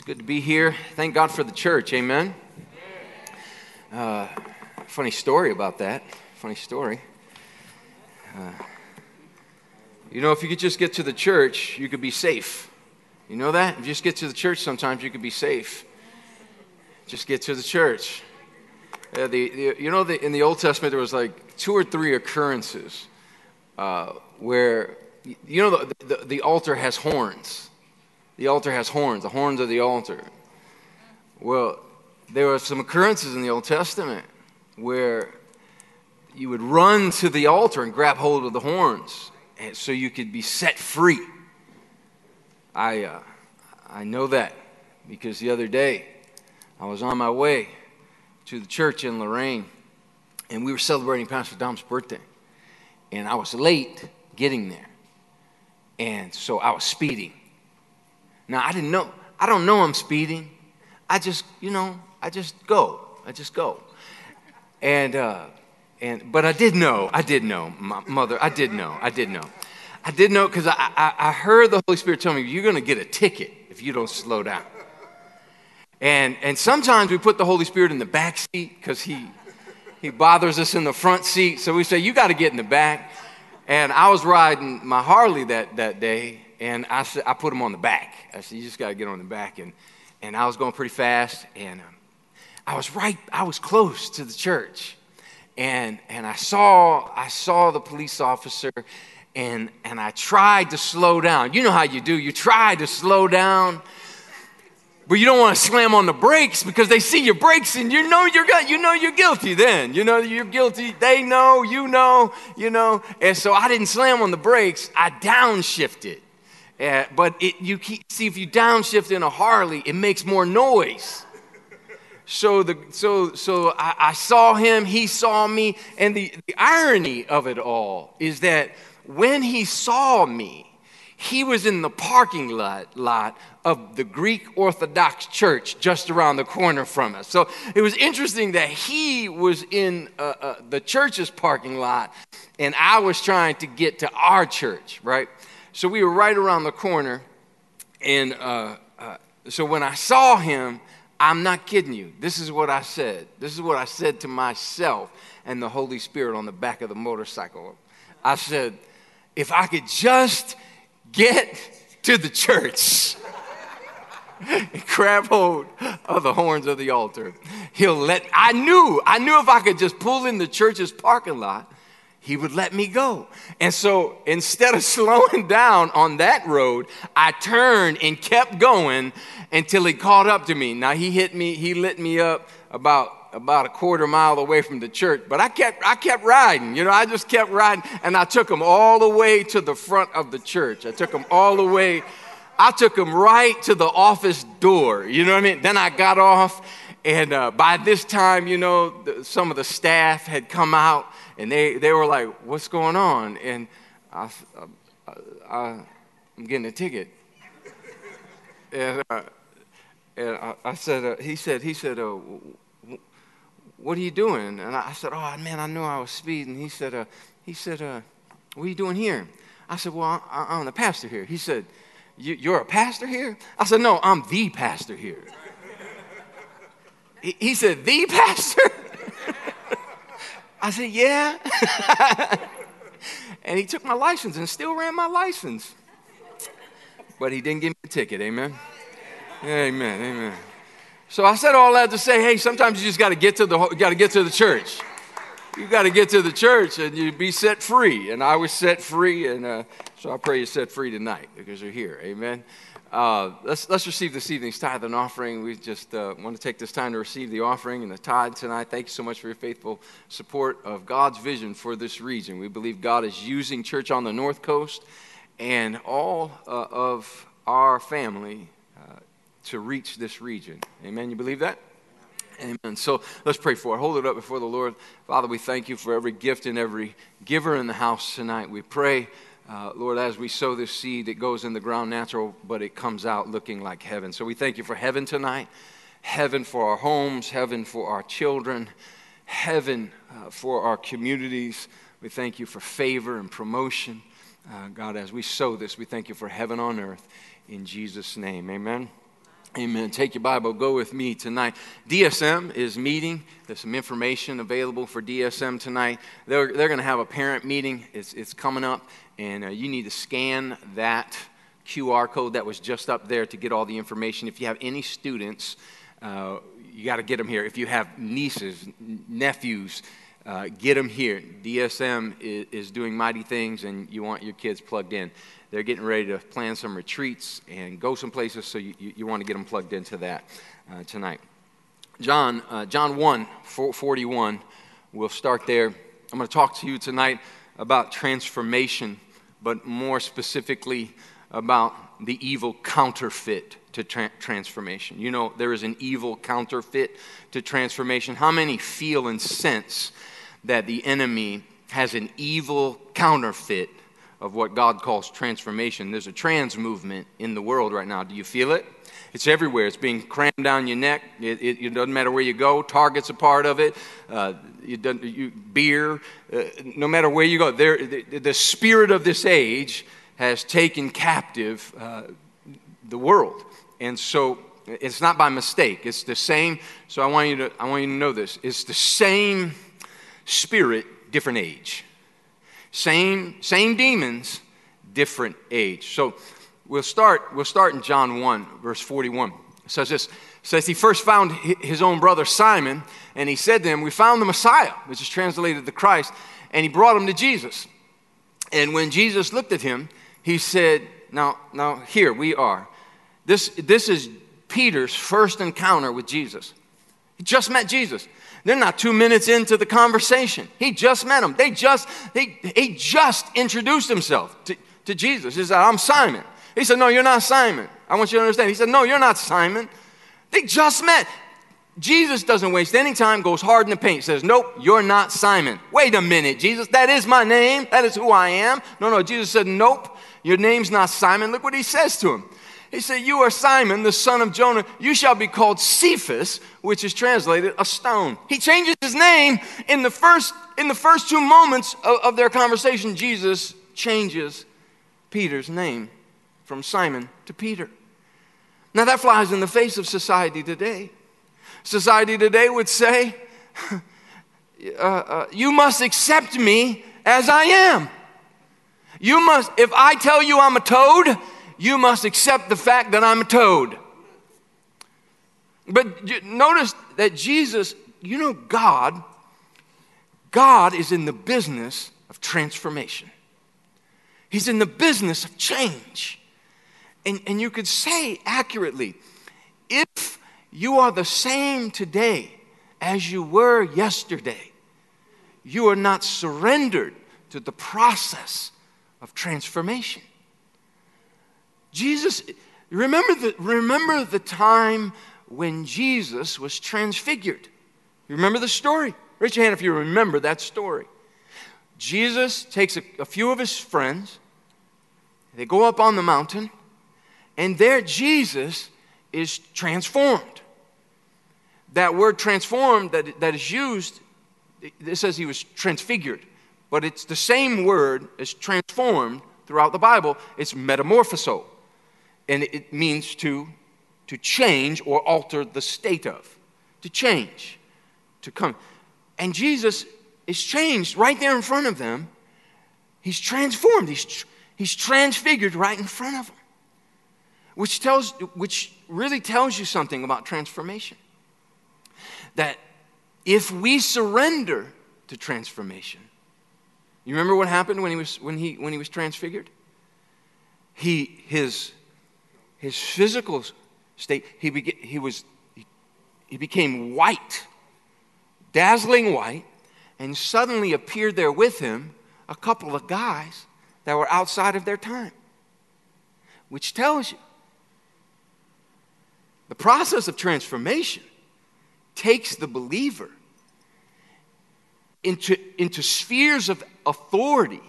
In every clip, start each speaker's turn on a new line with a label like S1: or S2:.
S1: It's good to be here. Thank God for the church. Amen. Uh, funny story about that. Funny story. Uh, you know, if you could just get to the church, you could be safe. You know that? If you just get to the church, sometimes you could be safe. Just get to the church. The, the, you know, the, in the Old Testament, there was like two or three occurrences uh, where, you know, the, the, the altar has horns the altar has horns, the horns of the altar. Well, there are some occurrences in the Old Testament where you would run to the altar and grab hold of the horns so you could be set free. I, uh, I know that because the other day I was on my way to the church in Lorain and we were celebrating Pastor Dom's birthday. And I was late getting there. And so I was speeding. Now, I didn't know, I don't know I'm speeding. I just, you know, I just go. I just go. And, uh, and, but I did know, I did know, my mother, I did know, I did know. I did know because I, I, I heard the Holy Spirit tell me, you're going to get a ticket if you don't slow down. And, and sometimes we put the Holy Spirit in the back seat because he, he bothers us in the front seat. So we say, you got to get in the back. And I was riding my Harley that, that day, and I, said, I put him on the back. I said, you just got to get on the back. And, and I was going pretty fast, and um, I was right, I was close to the church. And, and I, saw, I saw the police officer, and, and I tried to slow down. You know how you do, you try to slow down but you don't want to slam on the brakes because they see your brakes and you know you're you know you're guilty then you know you're guilty they know you know you know and so i didn't slam on the brakes i downshifted uh, but it, you keep, see, if you downshift in a Harley, it makes more noise. So, the, so, so I, I saw him, he saw me, and the, the irony of it all is that when he saw me, he was in the parking lot, lot of the Greek Orthodox Church just around the corner from us. So it was interesting that he was in uh, uh, the church's parking lot and I was trying to get to our church, right? So we were right around the corner. And uh, uh, so when I saw him, I'm not kidding you. This is what I said. This is what I said to myself and the Holy Spirit on the back of the motorcycle. I said, if I could just get to the church and grab hold of the horns of the altar, he'll let, I knew, I knew if I could just pull in the church's parking lot, he would let me go. And so instead of slowing down on that road, I turned and kept going until he caught up to me. Now he hit me, he lit me up about about a quarter mile away from the church, but I kept I kept riding. You know, I just kept riding and I took him all the way to the front of the church. I took him all the way I took him right to the office door. You know what I mean? Then I got off and uh, by this time, you know, the, some of the staff had come out and they, they were like, What's going on? And I, I, I, am getting a ticket. and, uh, and I, I, said, uh, He said, he said uh, What are you doing? And I said, Oh, man, I knew I was speeding. He said, uh, he said uh, What are you doing here? I said, Well, I, am the pastor here. He said, You're a pastor here? I said, No, I'm the pastor here. he, he said, The pastor? I said, Yeah. and he took my license and still ran my license. But he didn't give me a ticket. Amen. Amen. Amen. So I said all that to say, hey, sometimes you just got to get to the got to get to the church. You got to get to the church and you'd be set free. And I was set free, and uh, so I pray you're set free tonight because you're here. Amen. Uh, let's, let's receive this evening's tithe and offering. We just uh, want to take this time to receive the offering and the tithe tonight. Thank you so much for your faithful support of God's vision for this region. We believe God is using Church on the North Coast and all uh, of our family uh, to reach this region. Amen. You believe that? Amen. So let's pray for it. Hold it up before the Lord. Father, we thank you for every gift and every giver in the house tonight. We pray. Uh, Lord, as we sow this seed, it goes in the ground natural, but it comes out looking like heaven. So we thank you for heaven tonight, heaven for our homes, heaven for our children, heaven uh, for our communities. We thank you for favor and promotion. Uh, God, as we sow this, we thank you for heaven on earth. In Jesus' name, amen. Amen. Take your Bible, go with me tonight. DSM is meeting. There's some information available for DSM tonight. They're, they're going to have a parent meeting. It's, it's coming up, and uh, you need to scan that QR code that was just up there to get all the information. If you have any students, uh, you got to get them here. If you have nieces, nephews, uh, get them here. DSM is, is doing mighty things, and you want your kids plugged in they're getting ready to plan some retreats and go some places, so you, you, you want to get them plugged into that uh, tonight. John, uh, John 1, 41, we'll start there. I'm going to talk to you tonight about transformation, but more specifically about the evil counterfeit to tra- transformation. You know, there is an evil counterfeit to transformation. How many feel and sense that the enemy has an evil counterfeit of what God calls transformation. There's a trans movement in the world right now. Do you feel it? It's everywhere. It's being crammed down your neck. It, it, it doesn't matter where you go. Target's a part of it. Uh, you, you, beer. Uh, no matter where you go, there, the, the, spirit of this age has taken captive uh, the world, and so it's not by mistake. It's the same. So I want you to I want you to know this. It's the same spirit, different age. Same, same demons, different age. So we'll start, we'll start in John 1, verse 41. It says this. Says he first found his own brother Simon, and he said to him, We found the Messiah, which is translated the Christ, and he brought him to Jesus. And when Jesus looked at him, he said, Now, now here we are. This, this is Peter's first encounter with Jesus. He just met Jesus. They're not two minutes into the conversation. He just met him. They just, he, he just introduced himself to, to Jesus. He said, I'm Simon. He said, No, you're not Simon. I want you to understand. He said, No, you're not Simon. They just met. Jesus doesn't waste any time, goes hard in the paint, says, Nope, you're not Simon. Wait a minute, Jesus, that is my name. That is who I am. No, no, Jesus said, Nope, your name's not Simon. Look what he says to him. He said, You are Simon, the son of Jonah. You shall be called Cephas, which is translated a stone. He changes his name in the first, in the first two moments of, of their conversation. Jesus changes Peter's name from Simon to Peter. Now, that flies in the face of society today. Society today would say, uh, uh, You must accept me as I am. You must, if I tell you I'm a toad, you must accept the fact that I'm a toad. But notice that Jesus, you know, God, God is in the business of transformation. He's in the business of change. And, and you could say accurately if you are the same today as you were yesterday, you are not surrendered to the process of transformation. Jesus, remember the, remember the time when Jesus was transfigured. You remember the story? Raise your hand if you remember that story. Jesus takes a, a few of his friends, they go up on the mountain, and there Jesus is transformed. That word transformed that, that is used, it says he was transfigured, but it's the same word as transformed throughout the Bible. It's metamorphoso and it means to, to change or alter the state of, to change, to come. And Jesus is changed right there in front of them. He's transformed, he's, he's transfigured right in front of them, which, tells, which really tells you something about transformation. That if we surrender to transformation, you remember what happened when he was, when he, when he was transfigured? He, his his physical state, he, he, was, he became white, dazzling white, and suddenly appeared there with him a couple of guys that were outside of their time, which tells you the process of transformation takes the believer into, into spheres of authority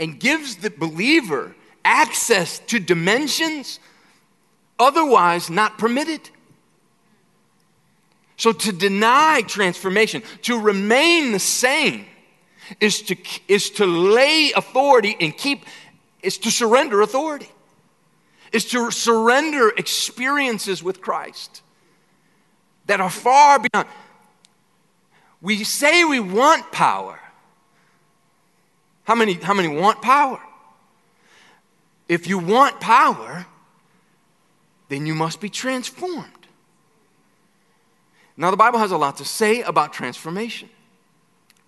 S1: and gives the believer access to dimensions otherwise not permitted. So to deny transformation, to remain the same, is to, is to lay authority and keep, is to surrender authority. is to surrender experiences with Christ that are far beyond. We say we want power. How many, how many want power? If you want power, then you must be transformed. Now, the Bible has a lot to say about transformation.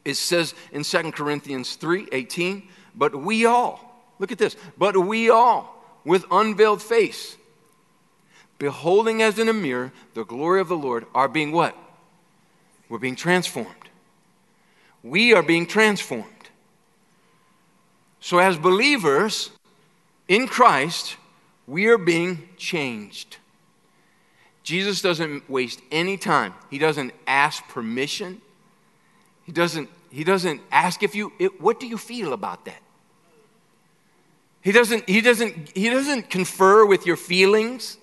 S1: It says in 2 Corinthians 3 18, but we all, look at this, but we all, with unveiled face, beholding as in a mirror the glory of the Lord, are being what? We're being transformed. We are being transformed. So, as believers in Christ, we are being changed. Jesus doesn't waste any time. He doesn't ask permission. He doesn't, he doesn't ask if you, it, what do you feel about that? He doesn't, he, doesn't, he doesn't confer with your feelings.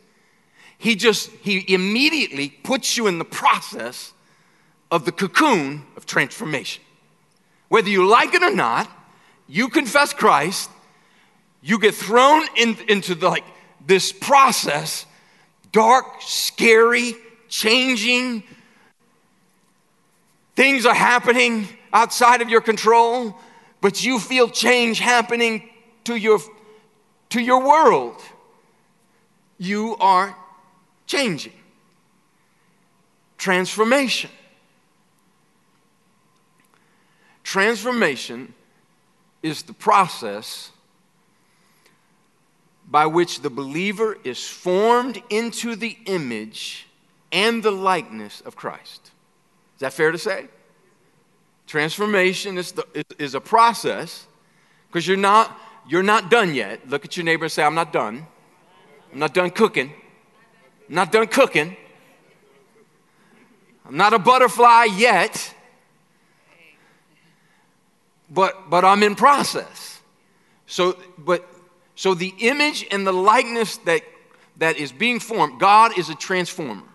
S1: He just, he immediately puts you in the process of the cocoon of transformation. Whether you like it or not, you confess Christ, you get thrown in, into the, like this process dark, scary, changing. Things are happening outside of your control, but you feel change happening to your, to your world. You are changing. Transformation. Transformation is the process by which the believer is formed into the image and the likeness of Christ. Is that fair to say? Transformation is, the, is, a process because you're not, you're not done yet. Look at your neighbor and say, I'm not done. I'm not done cooking. I'm not done cooking. I'm not a butterfly yet, but, but I'm in process. So, but so the image and the likeness that, that is being formed, God is a transformer.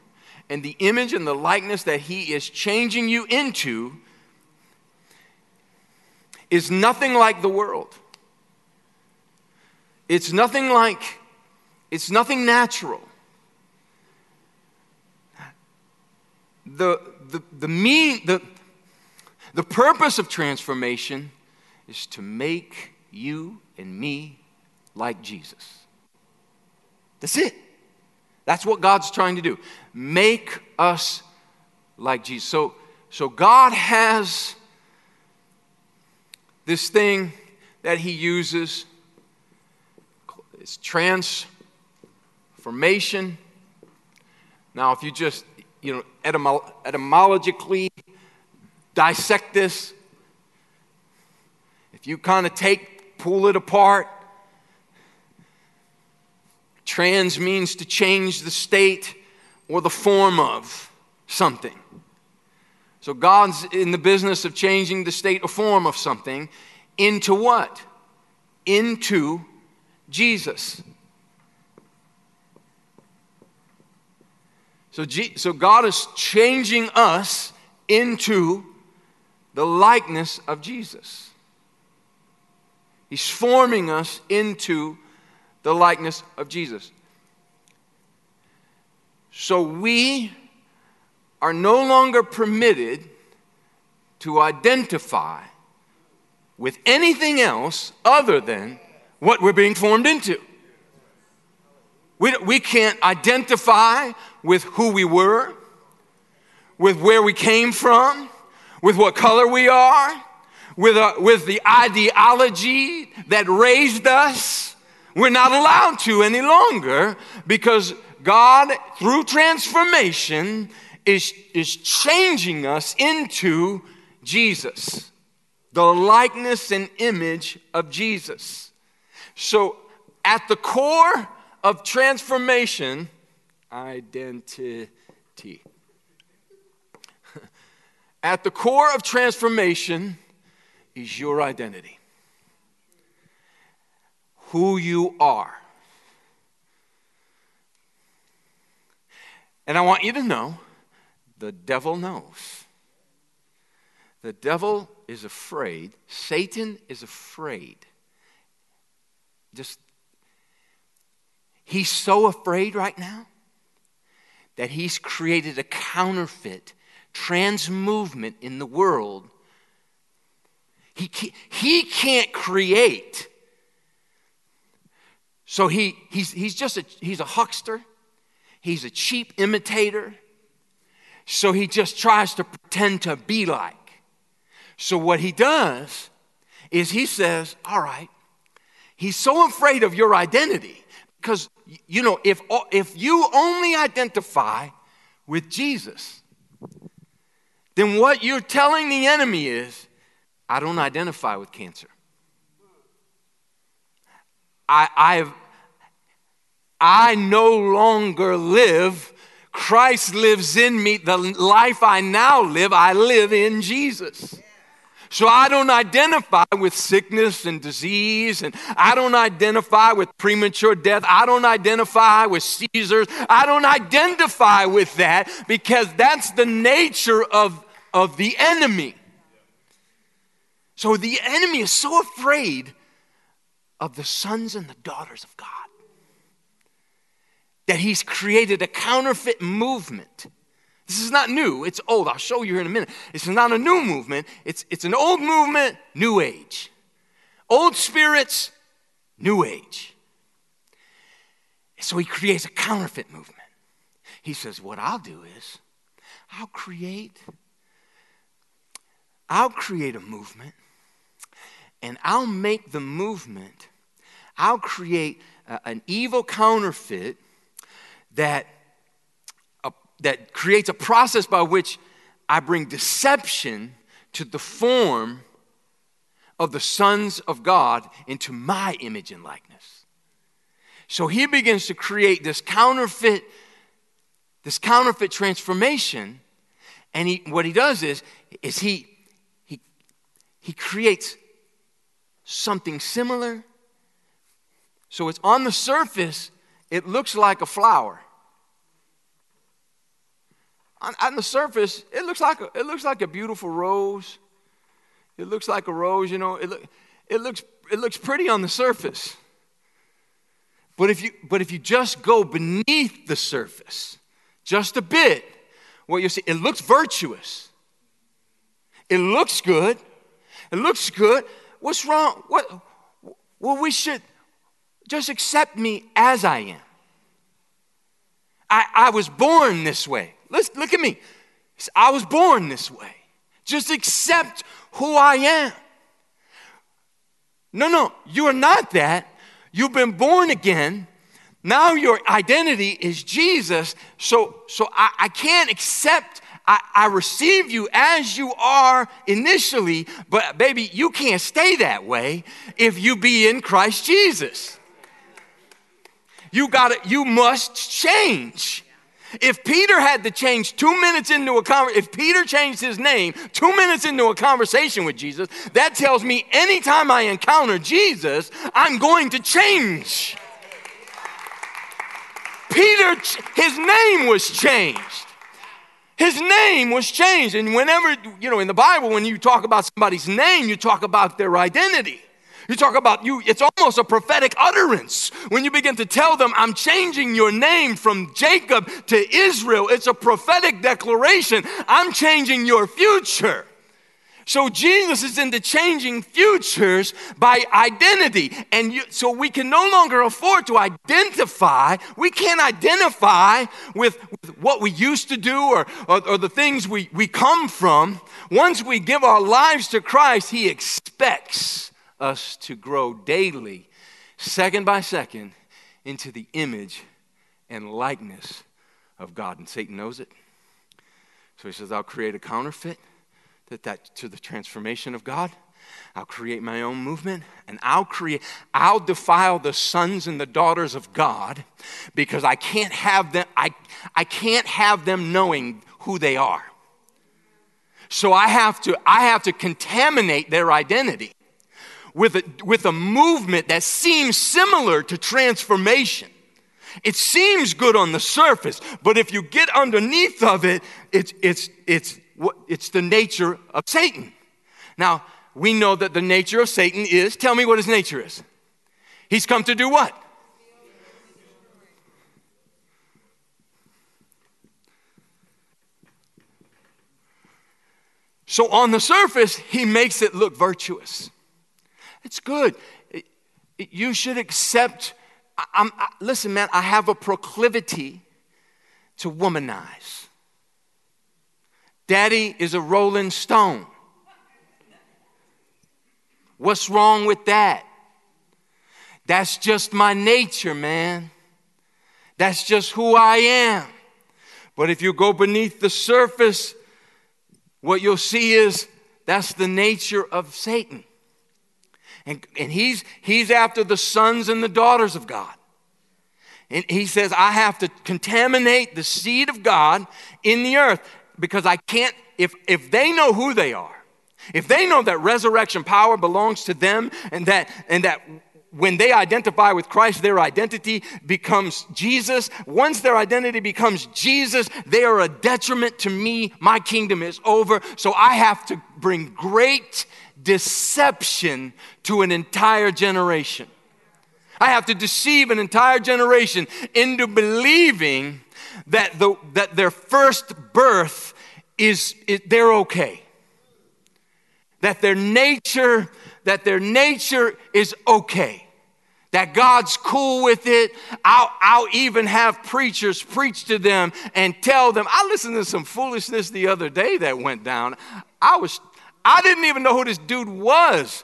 S1: And the image and the likeness that He is changing you into is nothing like the world. It's nothing like, it's nothing natural. The, the, the, mean, the, the purpose of transformation is to make you and me like Jesus. That's it. That's what God's trying to do. Make us like Jesus. So, so God has this thing that He uses. It's transformation. Now, if you just, you know, etymo- etymologically dissect this, if you kind of take, pull it apart, Trans means to change the state or the form of something. So God's in the business of changing the state or form of something into what? Into Jesus. So, G- so God is changing us into the likeness of Jesus. He's forming us into the likeness of Jesus. So we are no longer permitted to identify with anything else other than what we're being formed into. We, we can't identify with who we were, with where we came from, with what color we are, with, a, with the ideology that raised us we're not allowed to any longer because God, through transformation, is, is changing us into Jesus, the likeness and image of Jesus. So, at the core of transformation, identity. At the core of transformation is your identity who you are. And I want you to know the devil knows. The devil is afraid. Satan is afraid. Just, He's so afraid right now that he's created a counterfeit trans movement in the world. He he can't create. So he, he's, he's just a, he's a huckster. He's a cheap imitator. So he just tries to pretend to be like. So what he does is he says, All right, he's so afraid of your identity because, you know, if, if you only identify with Jesus, then what you're telling the enemy is, I don't identify with cancer. I, I've, I no longer live. Christ lives in me. The life I now live, I live in Jesus. So I don't identify with sickness and disease, and I don't identify with premature death. I don't identify with seizures. I don't identify with that because that's the nature of, of the enemy. So the enemy is so afraid of the sons and the daughters of God that he's created a counterfeit movement. This is not new, it's old. I'll show you here in a minute. It's not a new movement, it's, it's an old movement, new age. Old spirits, new age. So he creates a counterfeit movement. He says, What I'll do is, I'll create, I'll create a movement, and I'll make the movement, I'll create a, an evil counterfeit that, uh, that creates a process by which I bring deception to the form of the sons of God into my image and likeness. So he begins to create this counterfeit, this counterfeit transformation. And he, what he does is, is he, he, he creates something similar. So it's on the surface, it looks like a flower on, on the surface, it looks like a, it looks like a beautiful rose. It looks like a rose, you know. It, it looks it looks pretty on the surface. But if you but if you just go beneath the surface, just a bit, what you see, it looks virtuous. It looks good. It looks good. What's wrong? What? Well, we should just accept me as I am. I, I was born this way. Listen, look at me. I was born this way. Just accept who I am. No, no, you are not that. You've been born again. Now your identity is Jesus. So, so I, I can't accept, I, I receive you as you are initially, but baby, you can't stay that way if you be in Christ Jesus. You got to, you must change. If Peter had to change two minutes into a conversation, if Peter changed his name two minutes into a conversation with Jesus, that tells me anytime I encounter Jesus, I'm going to change. Peter, his name was changed. His name was changed. And whenever, you know, in the Bible, when you talk about somebody's name, you talk about their identity. You talk about you, it's almost a prophetic utterance when you begin to tell them, I'm changing your name from Jacob to Israel. It's a prophetic declaration. I'm changing your future. So Jesus is into changing futures by identity. And you, so we can no longer afford to identify. We can't identify with, with what we used to do or, or, or the things we, we come from. Once we give our lives to Christ, He expects us to grow daily, second by second, into the image and likeness of God. And Satan knows it. So he says, I'll create a counterfeit that, that to the transformation of God. I'll create my own movement and I'll create, I'll defile the sons and the daughters of God because I can't have them, I, I can't have them knowing who they are. So I have to, I have to contaminate their identity with a, with a movement that seems similar to transformation. It seems good on the surface, but if you get underneath of it, it's, it's, it's, it's the nature of Satan. Now, we know that the nature of Satan is tell me what his nature is. He's come to do what? So on the surface, he makes it look virtuous. It's good. You should accept. I, I, listen, man, I have a proclivity to womanize. Daddy is a rolling stone. What's wrong with that? That's just my nature, man. That's just who I am. But if you go beneath the surface, what you'll see is that's the nature of Satan. And, and he's, he's after the sons and the daughters of God. And he says, I have to contaminate the seed of God in the earth because I can't, if, if they know who they are, if they know that resurrection power belongs to them and that, and that when they identify with Christ, their identity becomes Jesus. Once their identity becomes Jesus, they are a detriment to me. My kingdom is over. So I have to bring great deception to an entire generation. I have to deceive an entire generation into believing that, the, that their first birth is, they're okay. That their nature, that their nature is okay that God's cool with it. I'll, I'll even have preachers preach to them and tell them. I listened to some foolishness the other day that went down. I was, I didn't even know who this dude was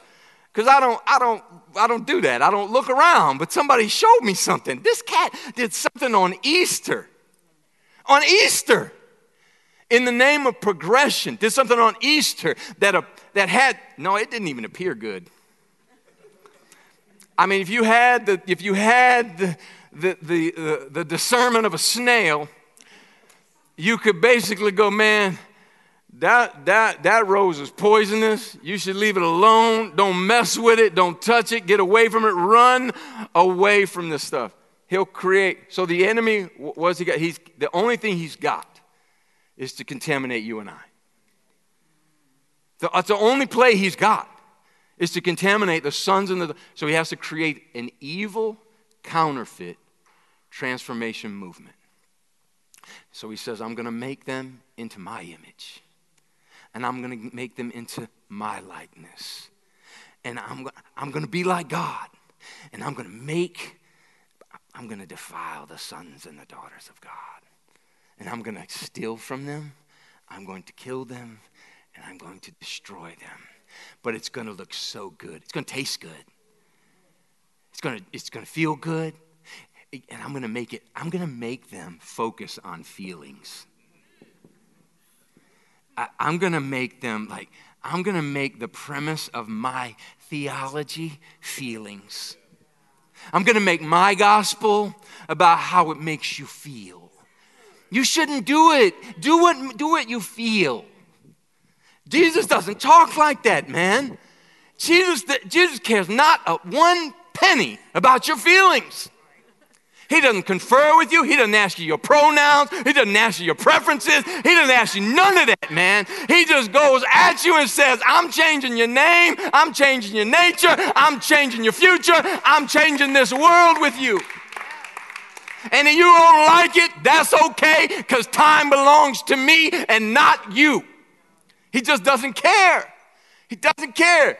S1: because I don't, I don't, I don't do that. I don't look around. But somebody showed me something. This cat did something on Easter. On Easter. In the name of progression, did something on Easter that, a, that had, no, it didn't even appear good. I mean, if you had the, if you had the, the, the, uh, the discernment of a snail, you could basically go, man, that, that, that rose is poisonous. You should leave it alone. Don't mess with it. Don't touch it. Get away from it. Run away from this stuff. He'll create. So the enemy, what's he got? He's, the only thing he's got is to contaminate you and I. That's the only play he's got is to contaminate the sons and the. So he has to create an evil, counterfeit transformation movement. So he says, I'm going to make them into my image, and I'm going to make them into my likeness. And I'm, I'm going to be like God, and I'm going to make, I'm going to defile the sons and the daughters of God. And I'm going to steal from them, I'm going to kill them, and I'm going to destroy them but it's going to look so good. It's going to taste good. It's going to, it's going to feel good. And I'm going to make it, I'm going to make them focus on feelings. I, I'm going to make them like, I'm going to make the premise of my theology feelings. I'm going to make my gospel about how it makes you feel. You shouldn't do it. Do what, do what you feel. Jesus doesn't talk like that, man. Jesus, Jesus cares not a one penny about your feelings. He doesn't confer with you. He doesn't ask you your pronouns. He doesn't ask you your preferences. He doesn't ask you none of that, man. He just goes at you and says, I'm changing your name. I'm changing your nature. I'm changing your future. I'm changing this world with you. And if you don't like it, that's okay because time belongs to me and not you. He just doesn't care. He doesn't care.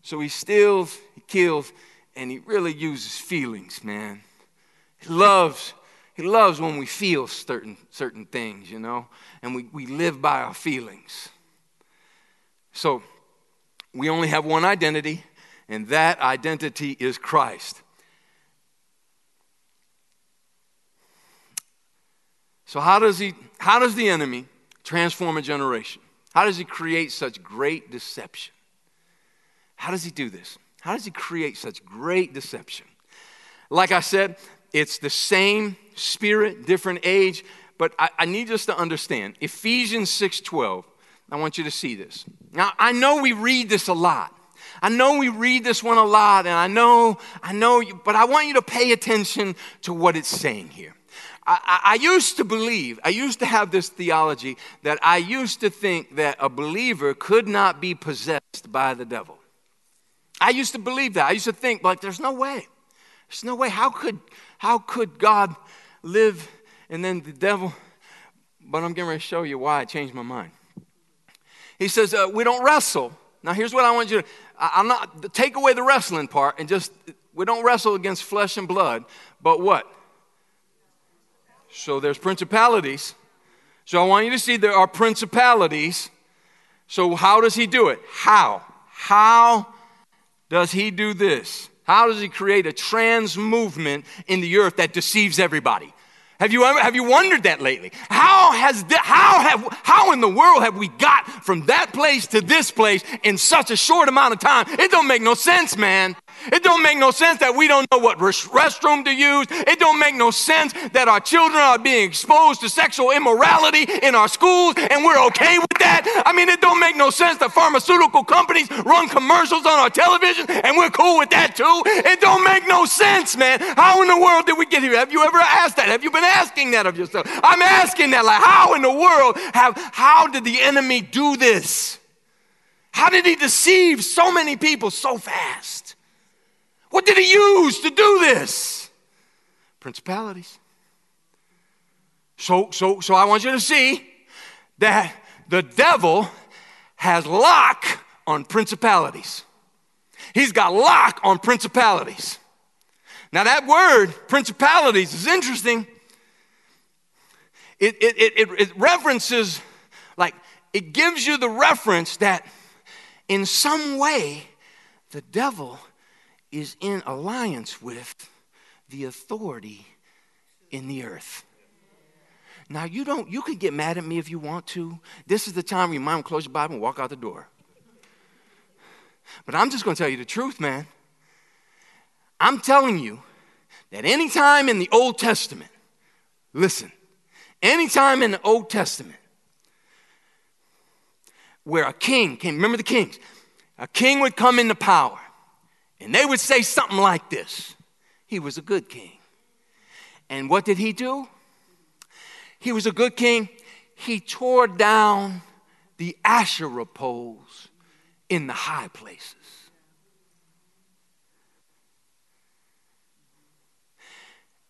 S1: So he steals, he kills, and he really uses feelings, man. He loves, he loves when we feel certain, certain things, you know, and we, we live by our feelings. So we only have one identity, and that identity is Christ. So how does he how does the enemy transform a generation? How does he create such great deception? How does he do this? How does he create such great deception? Like I said, it's the same spirit, different age, but I, I need us to understand Ephesians 6:12. I want you to see this. Now, I know we read this a lot. I know we read this one a lot, and I know, I know, you, but I want you to pay attention to what it's saying here. I, I, used to believe, I used to have this theology that I used to think that a believer could not be possessed by the devil. I used to believe that. I used to think, like, there's no way. There's no way. How could, how could God live and then the devil? But I'm ready to show you why I changed my mind. He says, uh, We don't wrestle. Now, here's what I want you to I, I'm not, take away the wrestling part and just, we don't wrestle against flesh and blood, but what? So there's principalities. So I want you to see there are principalities. So, how does he do it? How? How does he do this? How does he create a trans movement in the earth that deceives everybody? Have you ever have you wondered that lately? How has th- how have how in the world have we got from that place to this place in such a short amount of time? It don't make no sense, man. It don't make no sense that we don't know what restroom to use. It don't make no sense that our children are being exposed to sexual immorality in our schools and we're okay with that. I mean, it don't make no sense that pharmaceutical companies run commercials on our television and we're cool with that too. It don't make no sense, man. How in the world did we get here? Have you ever asked that? Have you been asking that of yourself? I'm asking that like how in the world have how did the enemy do this? How did he deceive so many people so fast? What did he use to do this? Principalities. So, so, so I want you to see that the devil has lock on principalities. He's got lock on principalities. Now, that word, principalities, is interesting. It, it, it, it, references, like, it gives you the reference that in some way the devil is in alliance with the authority in the earth. Now you don't you can get mad at me if you want to. This is the time where you might close your Bible and walk out the door. But I'm just to tell you the truth, man. I'm telling you that anytime in the Old Testament, listen, anytime in the Old Testament where a king came, remember the kings, a king would come into power and they would say something like this He was a good king. And what did he do? He was a good king. He tore down the Asherah poles in the high places.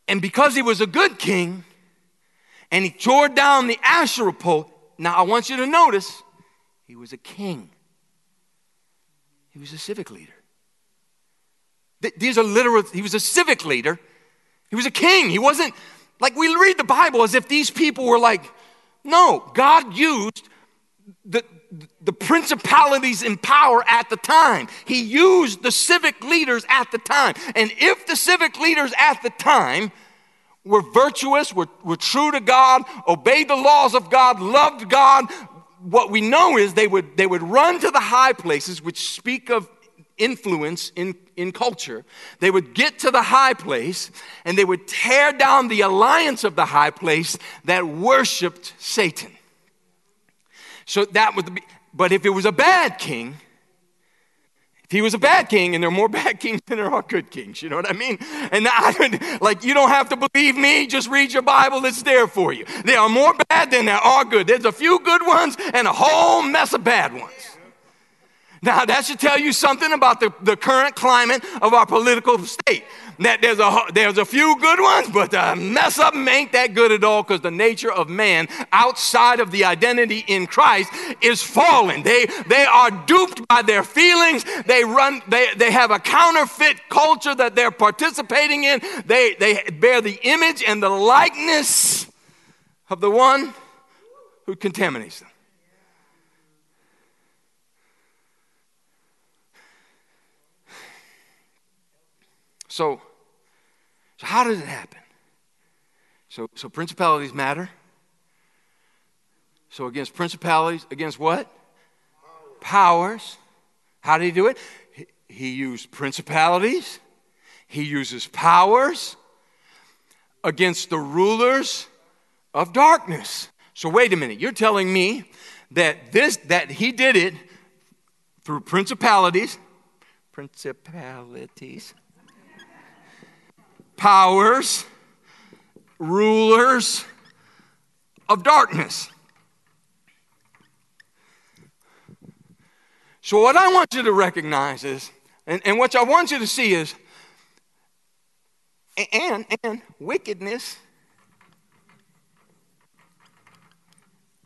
S1: And because he was a good king and he tore down the Asherah pole, now I want you to notice he was a king, he was a civic leader. These are literal, he was a civic leader. He was a king. He wasn't like we read the Bible as if these people were like, no, God used the, the principalities in power at the time. He used the civic leaders at the time. And if the civic leaders at the time were virtuous, were, were true to God, obeyed the laws of God, loved God, what we know is they would, they would run to the high places, which speak of influence in, in culture, they would get to the high place and they would tear down the alliance of the high place that worshiped Satan. So that would be, but if it was a bad king, if he was a bad king, and there are more bad kings than there are good kings, you know what I mean? And I would, like, you don't have to believe me, just read your Bible, it's there for you. There are more bad than there are good. There's a few good ones and a whole mess of bad ones. Now, that should tell you something about the, the current climate of our political state. That there's a, there's a few good ones, but the mess them ain't that good at all because the nature of man outside of the identity in Christ is fallen. They, they are duped by their feelings. They, run, they, they have a counterfeit culture that they're participating in. They, they bear the image and the likeness of the one who contaminates them. So, so how does it happen? So, so principalities matter. So against principalities, against what? Powers. How did he do it? He used principalities. He uses powers against the rulers of darkness. So wait a minute. You're telling me that this that he did it through principalities, principalities powers, rulers of darkness. So, what I want you to recognize is, and, and what I want you to see is, and, and wickedness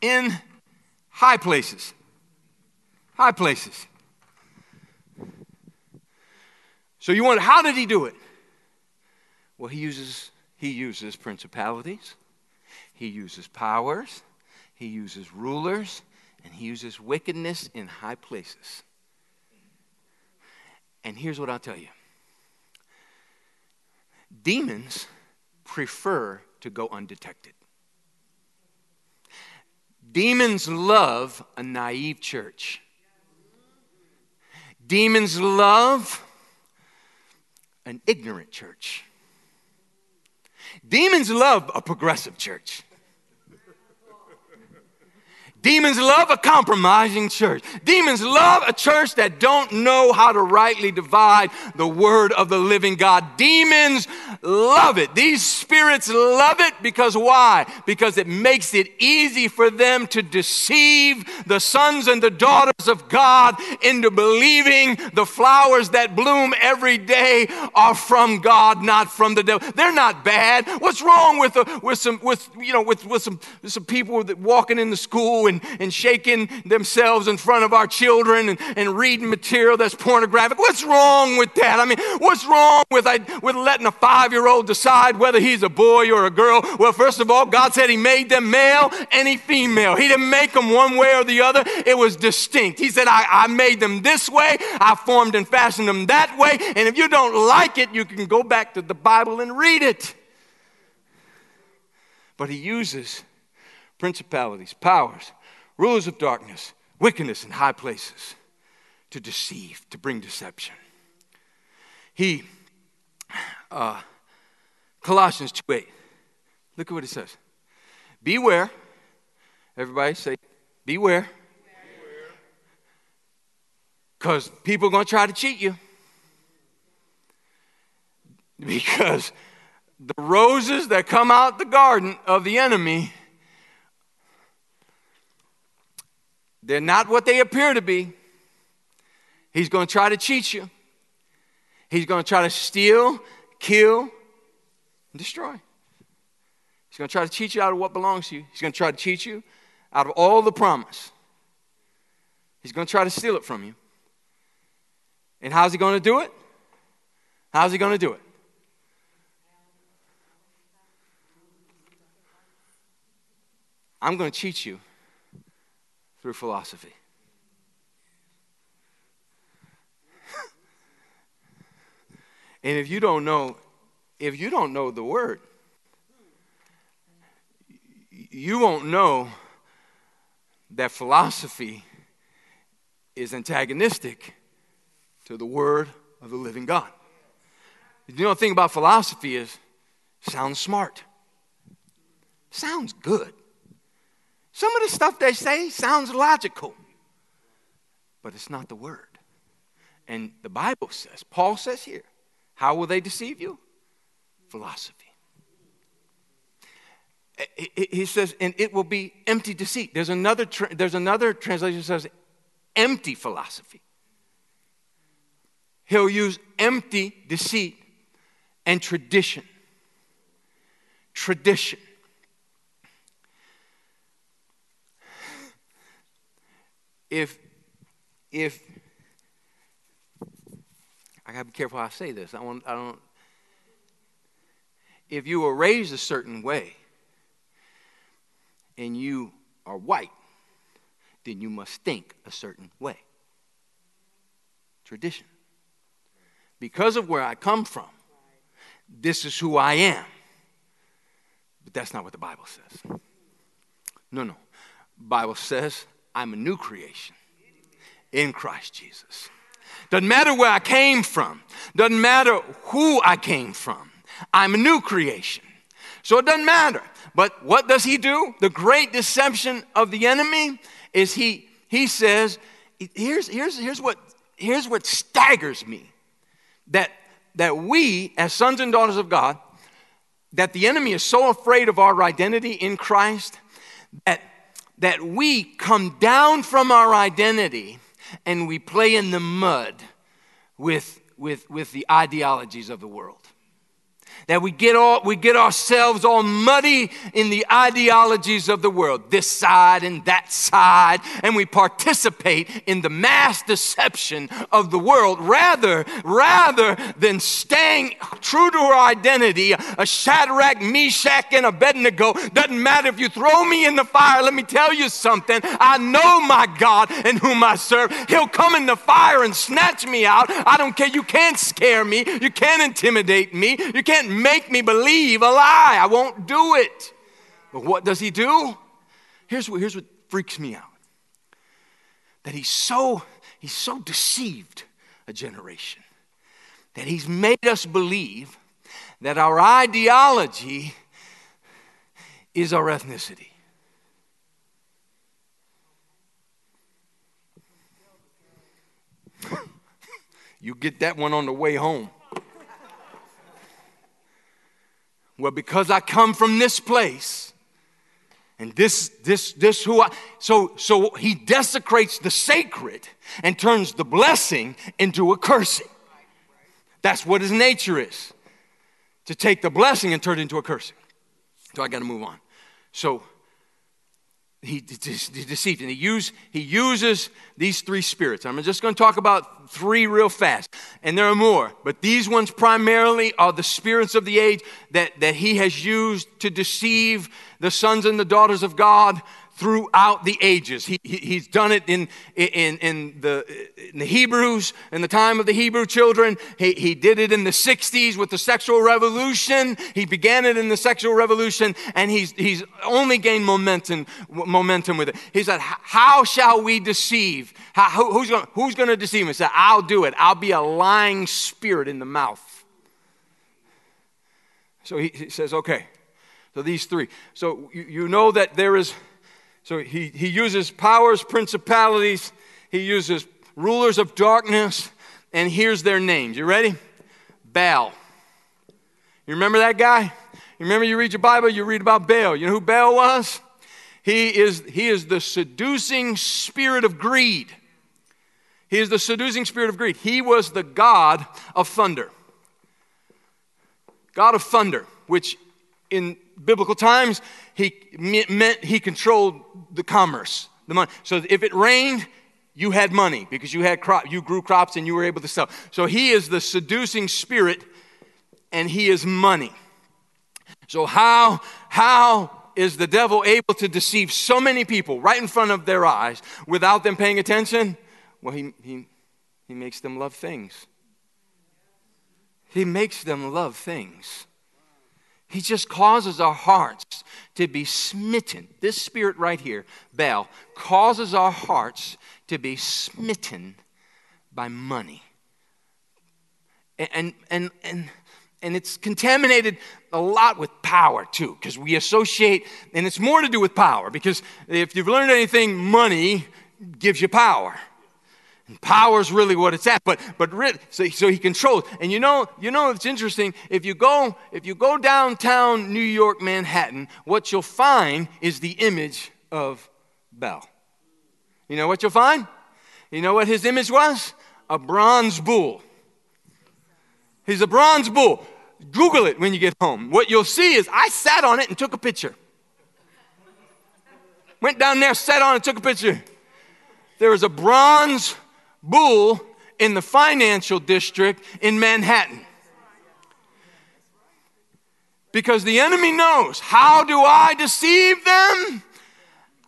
S1: in high places. high places. So you wonder, how did he do it? Well, he uses, he uses principalities, he uses powers, he uses rulers, and he uses wickedness in high places. And here's what I'll tell you demons prefer to go undetected. Demons love a naive church. Demons love an ignorant church. Demons love a progressive church. Demons love a compromising church. Demons love a church that don't know how to rightly divide the word of the living God. Demons love it. These spirits love it because why? Because it makes it easy for them to deceive the sons and the daughters of God into believing the flowers that bloom every day are from God, not from the devil. They're not bad. What's wrong with, a, with some with you know with, with some some people walking in the school and and, and shaking themselves in front of our children and, and reading material that's pornographic. What's wrong with that? I mean, what's wrong with, with letting a five year old decide whether he's a boy or a girl? Well, first of all, God said He made them male and He female. He didn't make them one way or the other, it was distinct. He said, I, I made them this way, I formed and fashioned them that way, and if you don't like it, you can go back to the Bible and read it. But He uses principalities, powers, rulers of darkness, wickedness in high places, to deceive, to bring deception. He, uh, Colossians 2 8, look at what it says. Beware, everybody say, beware. Because people are going to try to cheat you. Because the roses that come out the garden of the enemy They're not what they appear to be. He's going to try to cheat you. He's going to try to steal, kill, and destroy. He's going to try to cheat you out of what belongs to you. He's going to try to cheat you out of all the promise. He's going to try to steal it from you. And how's he going to do it? How's he going to do it? I'm going to cheat you through philosophy. and if you don't know, if you don't know the word, you won't know that philosophy is antagonistic to the word of the living God. You know the thing about philosophy is sounds smart. Sounds good. Some of the stuff they say sounds logical, but it's not the word. And the Bible says, Paul says here, how will they deceive you? Philosophy. Eh, he says, and it will be empty deceit. There's another, there's another translation that says empty philosophy. He'll use empty deceit and tradition. Tradition. If if I gotta be careful how I say this. I want I don't if you were raised a certain way and you are white, then you must think a certain way. Tradition. Because of where I come from, this is who I am. But that's not what the Bible says. No, no. Bible says I'm a new creation in Christ Jesus. Doesn't matter where I came from, doesn't matter who I came from. I'm a new creation. So it doesn't matter. But what does he do? The great deception of the enemy is he he says, here's, here's, here's, what, here's what staggers me. That, that we, as sons and daughters of God, that the enemy is so afraid of our identity in Christ that that we come down from our identity and we play in the mud with, with, with the ideologies of the world. That we get all we get ourselves all muddy in the ideologies of the world. This side and that side. And we participate in the mass deception of the world rather rather than staying true to our identity. A Shadrach Meshach and Abednego doesn't matter if you throw me in the fire. Let me tell you something. I know my God and whom I serve. He'll come in the fire and snatch me out. I don't care. You can't scare me. You can't intimidate me. You can't make me believe a lie. I won't do it. But what does he do? Here's what, here's what freaks me out. That he's so, he's so deceived a generation that he's made us believe that our ideology is our ethnicity. you get that one on the way home. Well, because I come from this place, and this, this, this who I, so, so he desecrates the sacred and turns the blessing into a cursing. That's what his nature is to take the blessing and turn it into a cursing. So I got to move on. So he, he deceived. And he, use, he uses these three spirits. I'm just going to talk about three real fast. And there are more but these ones primarily are the spirits of the age that, that he has used to deceive the sons and the daughters of god throughout the ages. He, he, he's done it in, in, in, the, in the Hebrews, in the time of the Hebrew children. He, he did it in the 60s with the sexual revolution. He began it in the sexual revolution, and he's, he's only gained momentum, momentum with it. He said, How shall we deceive? How, who's going who's to deceive him? He said, I'll do it. I'll be a lying spirit in the mouth. So he, he says, Okay. So these three. So you, you know that there is so he, he uses powers, principalities, he uses rulers of darkness, and here's their names. You ready? Baal. You remember that guy? You remember you read your Bible, you read about Baal. You know who Baal was? He is, he is the seducing spirit of greed. He is the seducing spirit of greed. He was the God of thunder. God of thunder, which in biblical times, he meant he controlled the commerce, the money. So if it rained, you had money because you had crop, you grew crops and you were able to sell. So he is the seducing spirit, and he is money. So how how is the devil able to deceive so many people right in front of their eyes without them paying attention? Well, he he he makes them love things. He makes them love things. He just causes our hearts to be smitten. This spirit right here, Baal, causes our hearts to be smitten by money. And, and, and, and it's contaminated a lot with power too, because we associate, and it's more to do with power, because if you've learned anything, money gives you power. And power is really what it's at. But but really, so, so he controls. And you know, you know it's interesting. If you go, if you go downtown New York, Manhattan, what you'll find is the image of Baal. You know what you'll find? You know what his image was? A bronze bull. He's a bronze bull. Google it when you get home. What you'll see is I sat on it and took a picture. Went down there, sat on it, took a picture. There was a bronze bull in the financial district in Manhattan. Because the enemy knows how do I deceive them?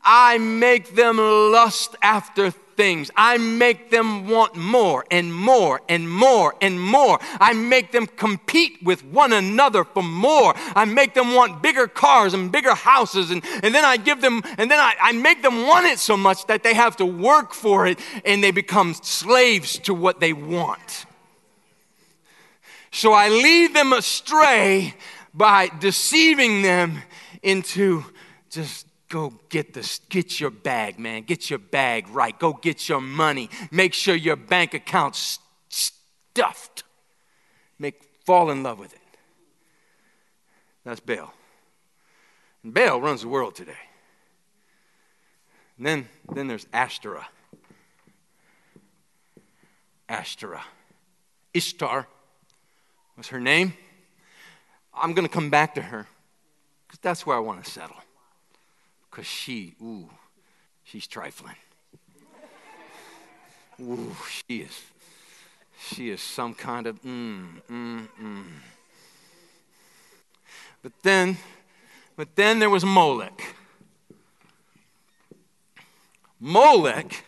S1: I make them lust after things. I make them want more and more and more and more. I make them compete with one another for more. I make them want bigger cars and bigger houses. And, and then I give them, and then I, I make them want it so much that they have to work for it and they become slaves to what they want. So I lead them astray by deceiving them into just Go get this, get your bag, man. Get your bag right. Go get your money. Make sure your bank account's stuffed. Make fall in love with it. That's Baal. And Baal runs the world today. And then, then there's Ashtoreth. Ashtoreth. Ishtar was her name. I'm going to come back to her because that's where I want to settle. Because she, ooh, she's trifling. Ooh, she is. She is some kind of mm, mm, mm. But then, but then there was Molech. Molech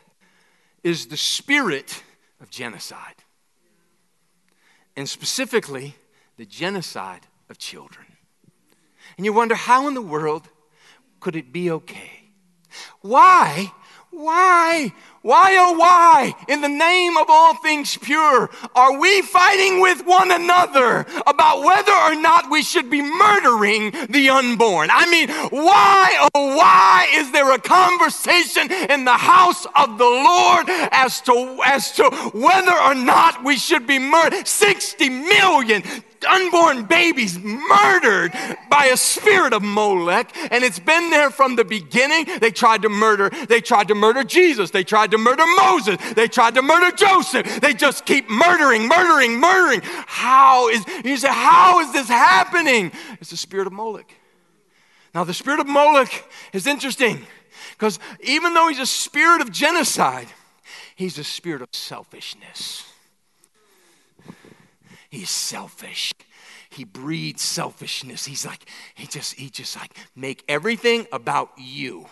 S1: is the spirit of genocide, and specifically the genocide of children. And you wonder how in the world could it be okay? Why? Why? Why, oh, why, in the name of all things pure, are we fighting with one another about whether or not we should be murdering the unborn? I mean, why, oh, why is there a conversation in the house of the Lord as to, as to whether or not we should be murdered? 60 million unborn babies murdered by a spirit of Molech, and it's been there from the beginning. They tried to murder, they tried to murder Jesus, they tried to murder Moses, they tried to murder Joseph. They just keep murdering, murdering, murdering. How is you say, how is this happening? It's the spirit of Molech. Now, the spirit of Molech is interesting because even though he's a spirit of genocide, he's a spirit of selfishness. He's selfish. He breeds selfishness. He's like, he just, he just like, make everything about you.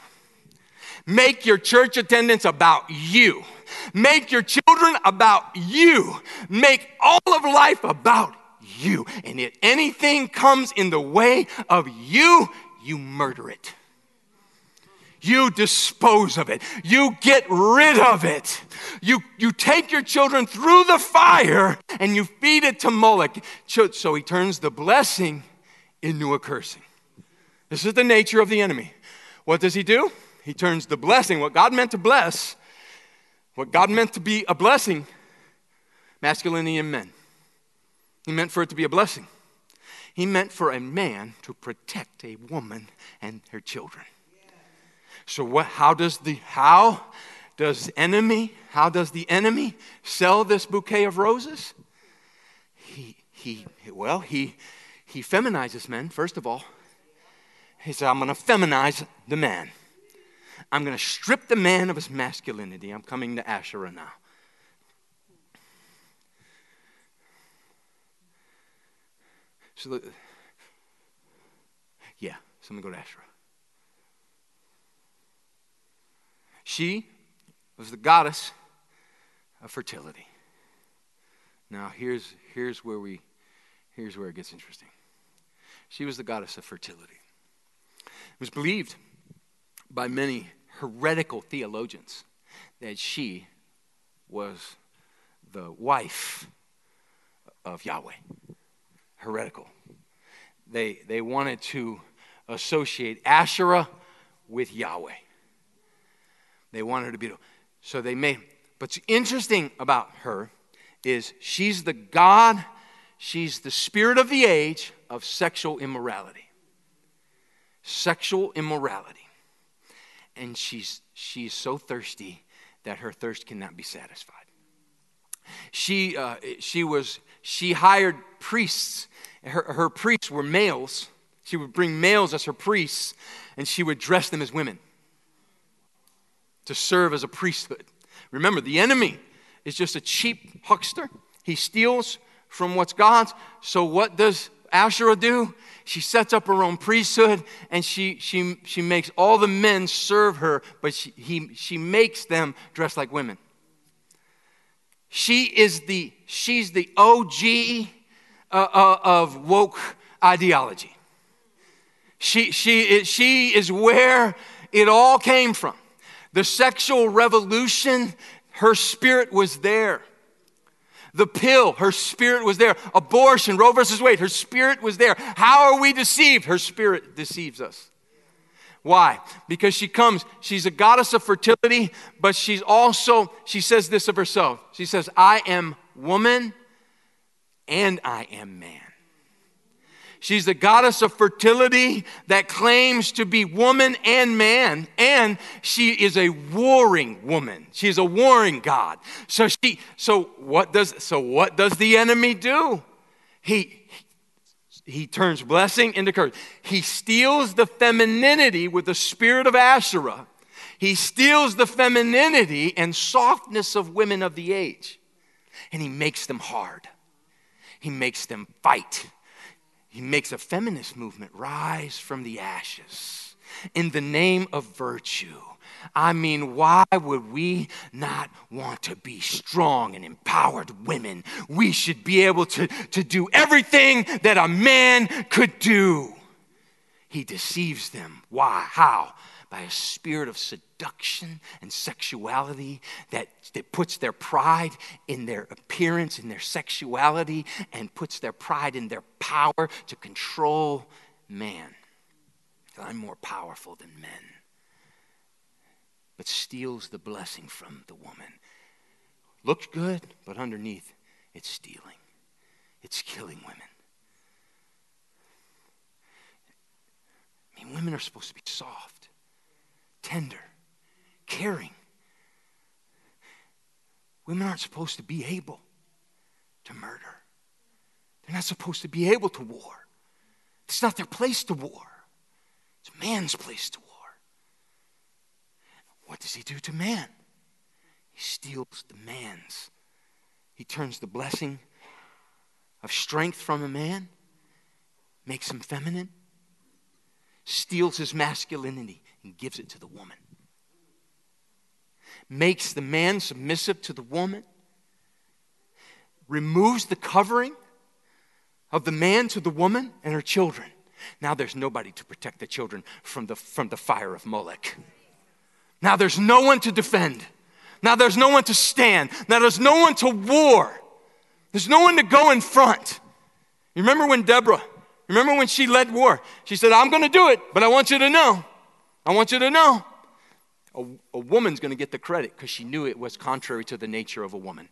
S1: Make your church attendance about you. Make your children about you. Make all of life about you. And if anything comes in the way of you, you murder it you dispose of it. You get rid of it. You, you take your children through the fire and you feed it to Moloch. So he turns the blessing into a cursing. This is the nature of the enemy. What does he do? He turns the blessing, what God meant to bless, what God meant to be a blessing, masculinity in men. He meant for it to be a blessing. He meant for a man to protect a woman and her children. So what how does the how does enemy how does the enemy sell this bouquet of roses? He he well, he he feminizes men first of all. He said I'm going to feminize the man. I'm going to strip the man of his masculinity. I'm coming to Asherah now. So, the, yeah, so I'm going to go to Asherah. She was the goddess of fertility. Now, here's, here's, where we, here's where it gets interesting. She was the goddess of fertility. It was believed by many heretical theologians that she was the wife of Yahweh. Heretical. They, they wanted to associate Asherah with Yahweh. They wanted her to be. So they made. What's interesting about her is she's the God, she's the spirit of the age of sexual immorality. Sexual immorality. And she's, she's so thirsty that her thirst cannot be satisfied. She, uh, she, was, she hired priests. Her, her priests were males. She would bring males as her priests, and she would dress them as women to serve as a priesthood. Remember, the enemy is just a cheap huckster. He steals from what's God's. So, what does Asherah do? She sets up her own priesthood and she, she, she makes all the men serve her, but she, he, she makes them dress like women. She is the, she's the OG uh, uh, of woke ideology. She, she, she is where it all came from. The sexual revolution, her spirit was there. The pill, her spirit was there. Abortion, Roe versus Wade, her spirit was there. How are we deceived? Her spirit deceives us. Why? Because she comes, she's a goddess of fertility, but she's also, she says this of herself. She says, I am woman and I am man. She's the goddess of fertility that claims to be woman and man, and she is a warring woman. She's a warring god. So she so what does so what does the enemy do? He he turns blessing into curse. He steals the femininity with the spirit of Asherah. He steals the femininity and softness of women of the age, and he makes them hard. He makes them fight. He makes a feminist movement rise from the ashes in the name of virtue. I mean, why would we not want to be strong and empowered women? We should be able to, to do everything that a man could do. He deceives them. Why? How? By a spirit of seduction and sexuality that, that puts their pride in their appearance, in their sexuality, and puts their pride in their power to control man. I'm more powerful than men but steals the blessing from the woman. Looks good, but underneath, it's stealing, it's killing women. I mean, women are supposed to be soft, tender, caring. Women aren't supposed to be able to murder. They're not supposed to be able to war. It's not their place to war. It's man's place to war. What does he do to man? He steals the man's. He turns the blessing of strength from a man, makes him feminine, steals his masculinity, and gives it to the woman. Makes the man submissive to the woman, removes the covering of the man to the woman and her children. Now there's nobody to protect the children from the, from the fire of Molech. Now there's no one to defend. Now there's no one to stand. Now there's no one to war. There's no one to go in front. You remember when Deborah, remember when she led war? She said, I'm going to do it, but I want you to know. I want you to know. A, a woman's going to get the credit because she knew it was contrary to the nature of a woman.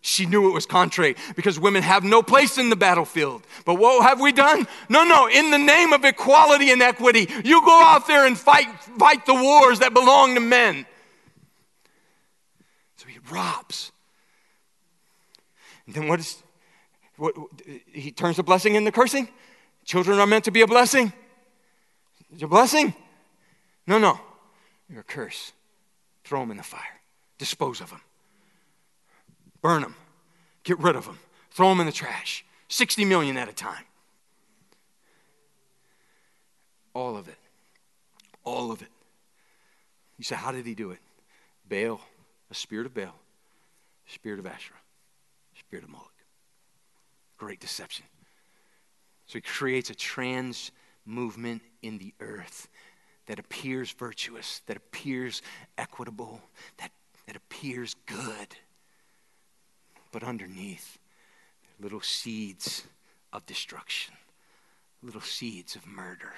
S1: She knew it was contrary because women have no place in the battlefield. But what have we done? No, no. In the name of equality and equity, you go out there and fight, fight the wars that belong to men. So he robs. And then what is, what, he turns the blessing into cursing? Children are meant to be a blessing. It's a blessing? No, no. You're a curse. Throw them in the fire, dispose of them burn them, get rid of them, throw them in the trash. 60 million at a time. All of it. All of it. You say, how did he do it? Baal, a spirit of Baal, spirit of Asherah, spirit of Moloch. Great deception. So he creates a trans movement in the earth that appears virtuous, that appears equitable, that, that appears good but underneath, little seeds of destruction, little seeds of murder,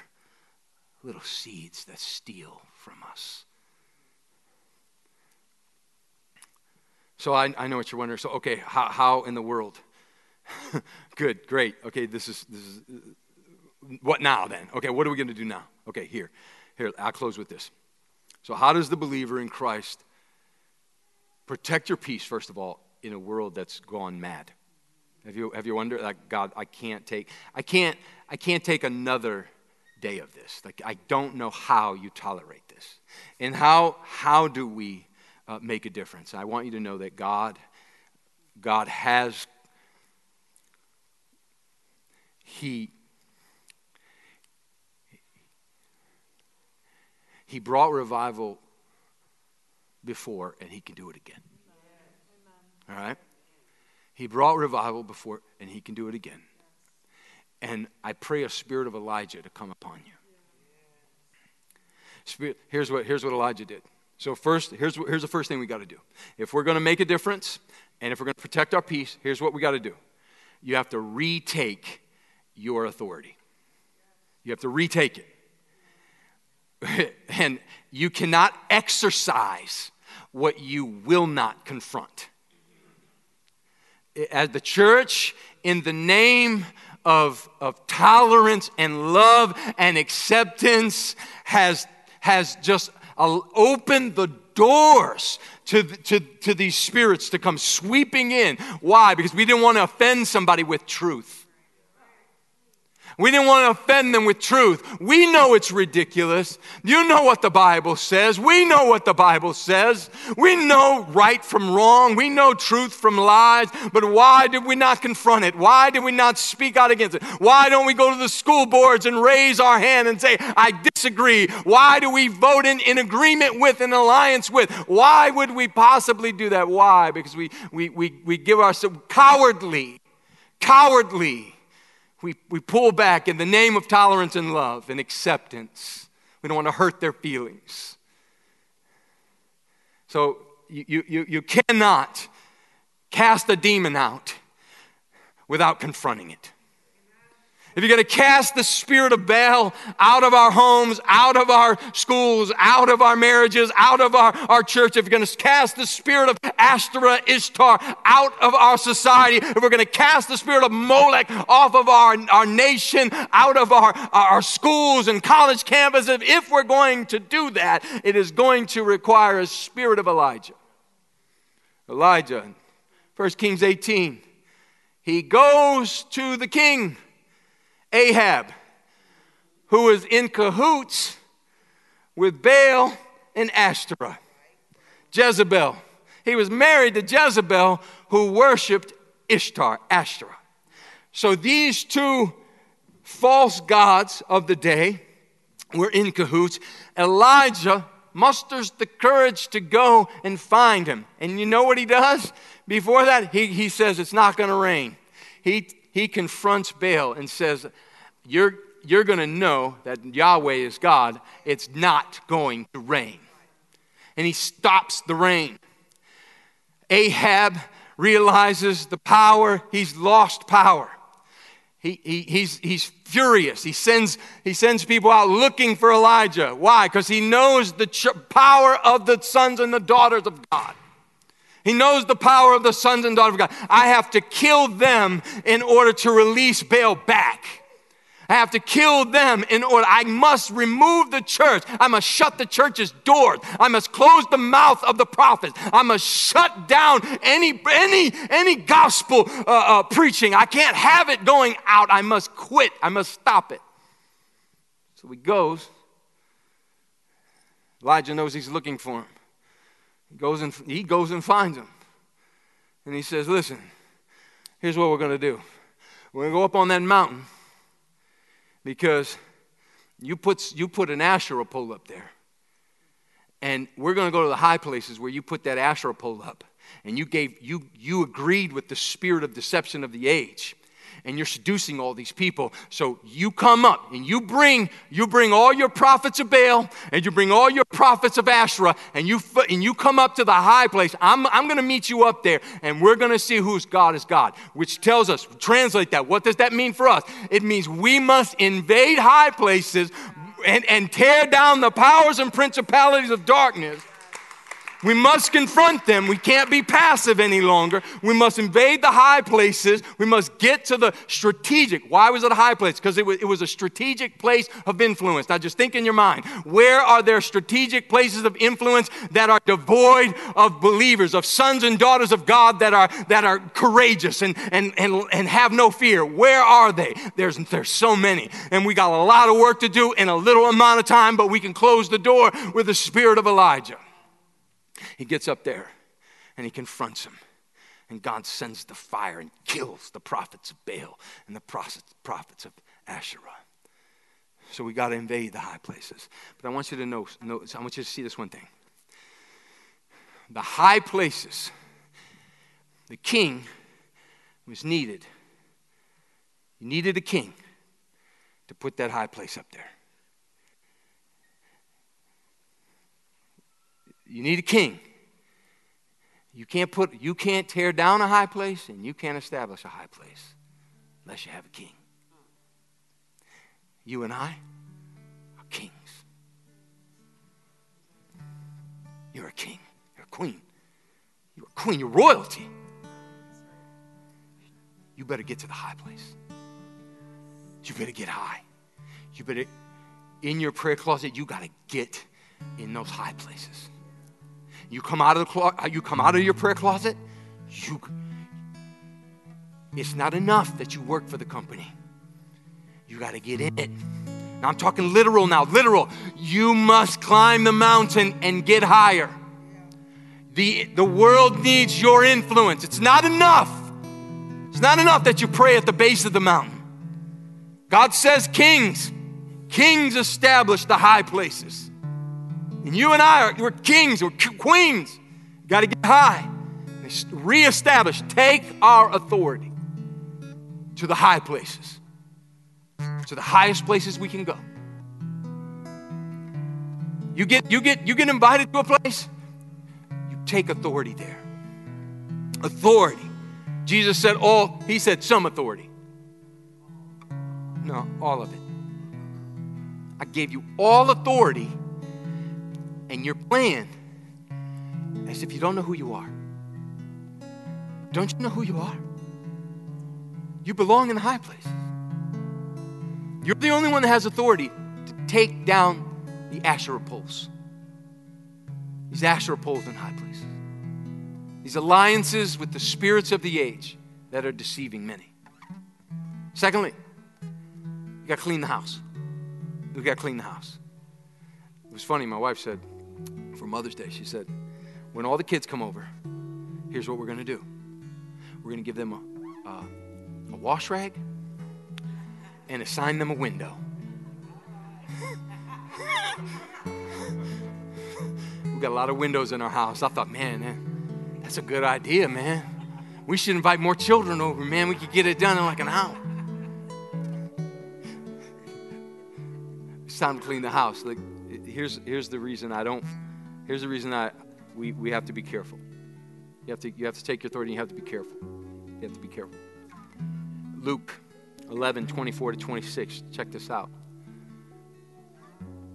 S1: little seeds that steal from us. So I, I know what you're wondering. So, okay, how, how in the world? Good, great. Okay, this is, this is what now then? Okay, what are we going to do now? Okay, here. Here, I'll close with this. So, how does the believer in Christ protect your peace, first of all, in a world that's gone mad? Have you, have you wondered, like, God, I can't take, I can't, I can't take another day of this. Like, I don't know how you tolerate this. And how, how do we uh, make a difference? I want you to know that God, God has, He, He brought revival before, and He can do it again. All right? He brought revival before, and he can do it again. And I pray a spirit of Elijah to come upon you. Spirit, here's, what, here's what Elijah did. So, first, here's, here's the first thing we got to do. If we're going to make a difference and if we're going to protect our peace, here's what we got to do you have to retake your authority. You have to retake it. and you cannot exercise what you will not confront as the church, in the name of, of tolerance and love and acceptance, has, has just uh, opened the doors to, to, to these spirits to come sweeping in. Why? Because we didn't want to offend somebody with truth. We didn't want to offend them with truth. We know it's ridiculous. You know what the Bible says. We know what the Bible says. We know right from wrong. We know truth from lies. But why did we not confront it? Why did we not speak out against it? Why don't we go to the school boards and raise our hand and say, I disagree? Why do we vote in, in agreement with, an alliance with? Why would we possibly do that? Why? Because we, we, we, we give ourselves cowardly, cowardly we, we pull back in the name of tolerance and love and acceptance. We don't want to hurt their feelings. So you, you, you cannot cast a demon out without confronting it. If you're going to cast the spirit of Baal out of our homes, out of our schools, out of our marriages, out of our, our church, if you're going to cast the spirit of Ashtoreth, Ishtar out of our society, if we're going to cast the spirit of Molech off of our, our nation, out of our, our schools and college campuses, if we're going to do that, it is going to require a spirit of Elijah. Elijah, 1 Kings 18, he goes to the king Ahab, who was in cahoots with Baal and Ashtoreth. Jezebel. He was married to Jezebel, who worshiped Ishtar, Ashtoreth. So these two false gods of the day were in cahoots. Elijah musters the courage to go and find him. And you know what he does? Before that, he, he says, It's not going to rain. He, he confronts Baal and says, You're, you're going to know that Yahweh is God. It's not going to rain. And he stops the rain. Ahab realizes the power, he's lost power. He, he, he's, he's furious. He sends, he sends people out looking for Elijah. Why? Because he knows the ch- power of the sons and the daughters of God. He knows the power of the sons and daughters of God. I have to kill them in order to release Baal back. I have to kill them in order. I must remove the church. I must shut the church's doors. I must close the mouth of the prophets. I must shut down any any any gospel uh, uh, preaching. I can't have it going out. I must quit. I must stop it. So he goes. Elijah knows he's looking for him. He goes and, he goes and finds him. And he says, Listen, here's what we're going to do. We're going to go up on that mountain because you put, you put an Asherah pole up there. And we're going to go to the high places where you put that Asherah pole up. And you, gave, you, you agreed with the spirit of deception of the age and you're seducing all these people. So you come up and you bring you bring all your prophets of Baal and you bring all your prophets of Asherah and you and you come up to the high place. I'm I'm going to meet you up there and we're going to see whose God is God. Which tells us translate that. What does that mean for us? It means we must invade high places and, and tear down the powers and principalities of darkness we must confront them. We can't be passive any longer. We must invade the high places. We must get to the strategic. Why was it a high place? Because it was, it was a strategic place of influence. Now, just think in your mind where are there strategic places of influence that are devoid of believers, of sons and daughters of God that are, that are courageous and, and, and, and have no fear? Where are they? There's, there's so many. And we got a lot of work to do in a little amount of time, but we can close the door with the spirit of Elijah. He gets up there and he confronts him. And God sends the fire and kills the prophets of Baal and the prophets of Asherah. So we got to invade the high places. But I want you to know, I want you to see this one thing. The high places, the king was needed. You needed a king to put that high place up there. You need a king. You can't put you can't tear down a high place and you can't establish a high place unless you have a king. You and I are kings. You're a king. You're a queen. You're a queen. You're royalty. You better get to the high place. You better get high. You better, in your prayer closet, you got to get in those high places. You come out of the clo- uh, you come out of your prayer closet, you it's not enough that you work for the company. You You got to get in it. Now I'm talking literal now, literal. You must climb the mountain and get higher. The, the world needs your influence. It's not enough. It's not enough that you pray at the base of the mountain. God says kings. Kings establish the high places. And you and I are we're kings, we're queens. Got to get high. Reestablish, take our authority to the high places, to the highest places we can go. You get, you get, you get invited to a place, you take authority there. Authority. Jesus said all, he said some authority. No, all of it. I gave you all authority, and you're playing as if you don't know who you are. Don't you know who you are? You belong in the high places. You're the only one that has authority to take down the Asherah poles. These Asherah poles in high places. These alliances with the spirits of the age that are deceiving many. Secondly, you got to clean the house. We got to clean the house. It was funny, my wife said for Mother's Day, she said, when all the kids come over, here's what we're going to do we're going to give them a, a, a wash rag and assign them a window. We've got a lot of windows in our house. I thought, man, man, that's a good idea, man. We should invite more children over, man. We could get it done in like an hour. It's time to clean the house. Like, here's, here's the reason I don't, here's the reason I, we, we have to be careful. You have to, you have to take your authority you have to be careful. You have to be careful. Luke 11, 24 to 26. Check this out.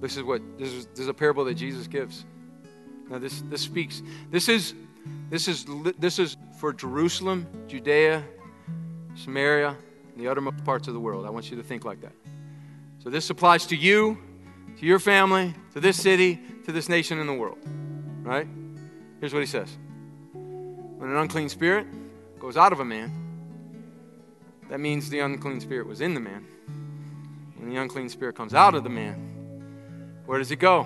S1: This is what this is, this is a parable that Jesus gives. Now this this speaks. This is this is this is for Jerusalem, Judea, Samaria, and the uttermost parts of the world. I want you to think like that. So this applies to you, to your family, to this city, to this nation in the world. Right? Here's what he says. When an unclean spirit goes out of a man, that means the unclean spirit was in the man. When the unclean spirit comes out of the man, where does it go?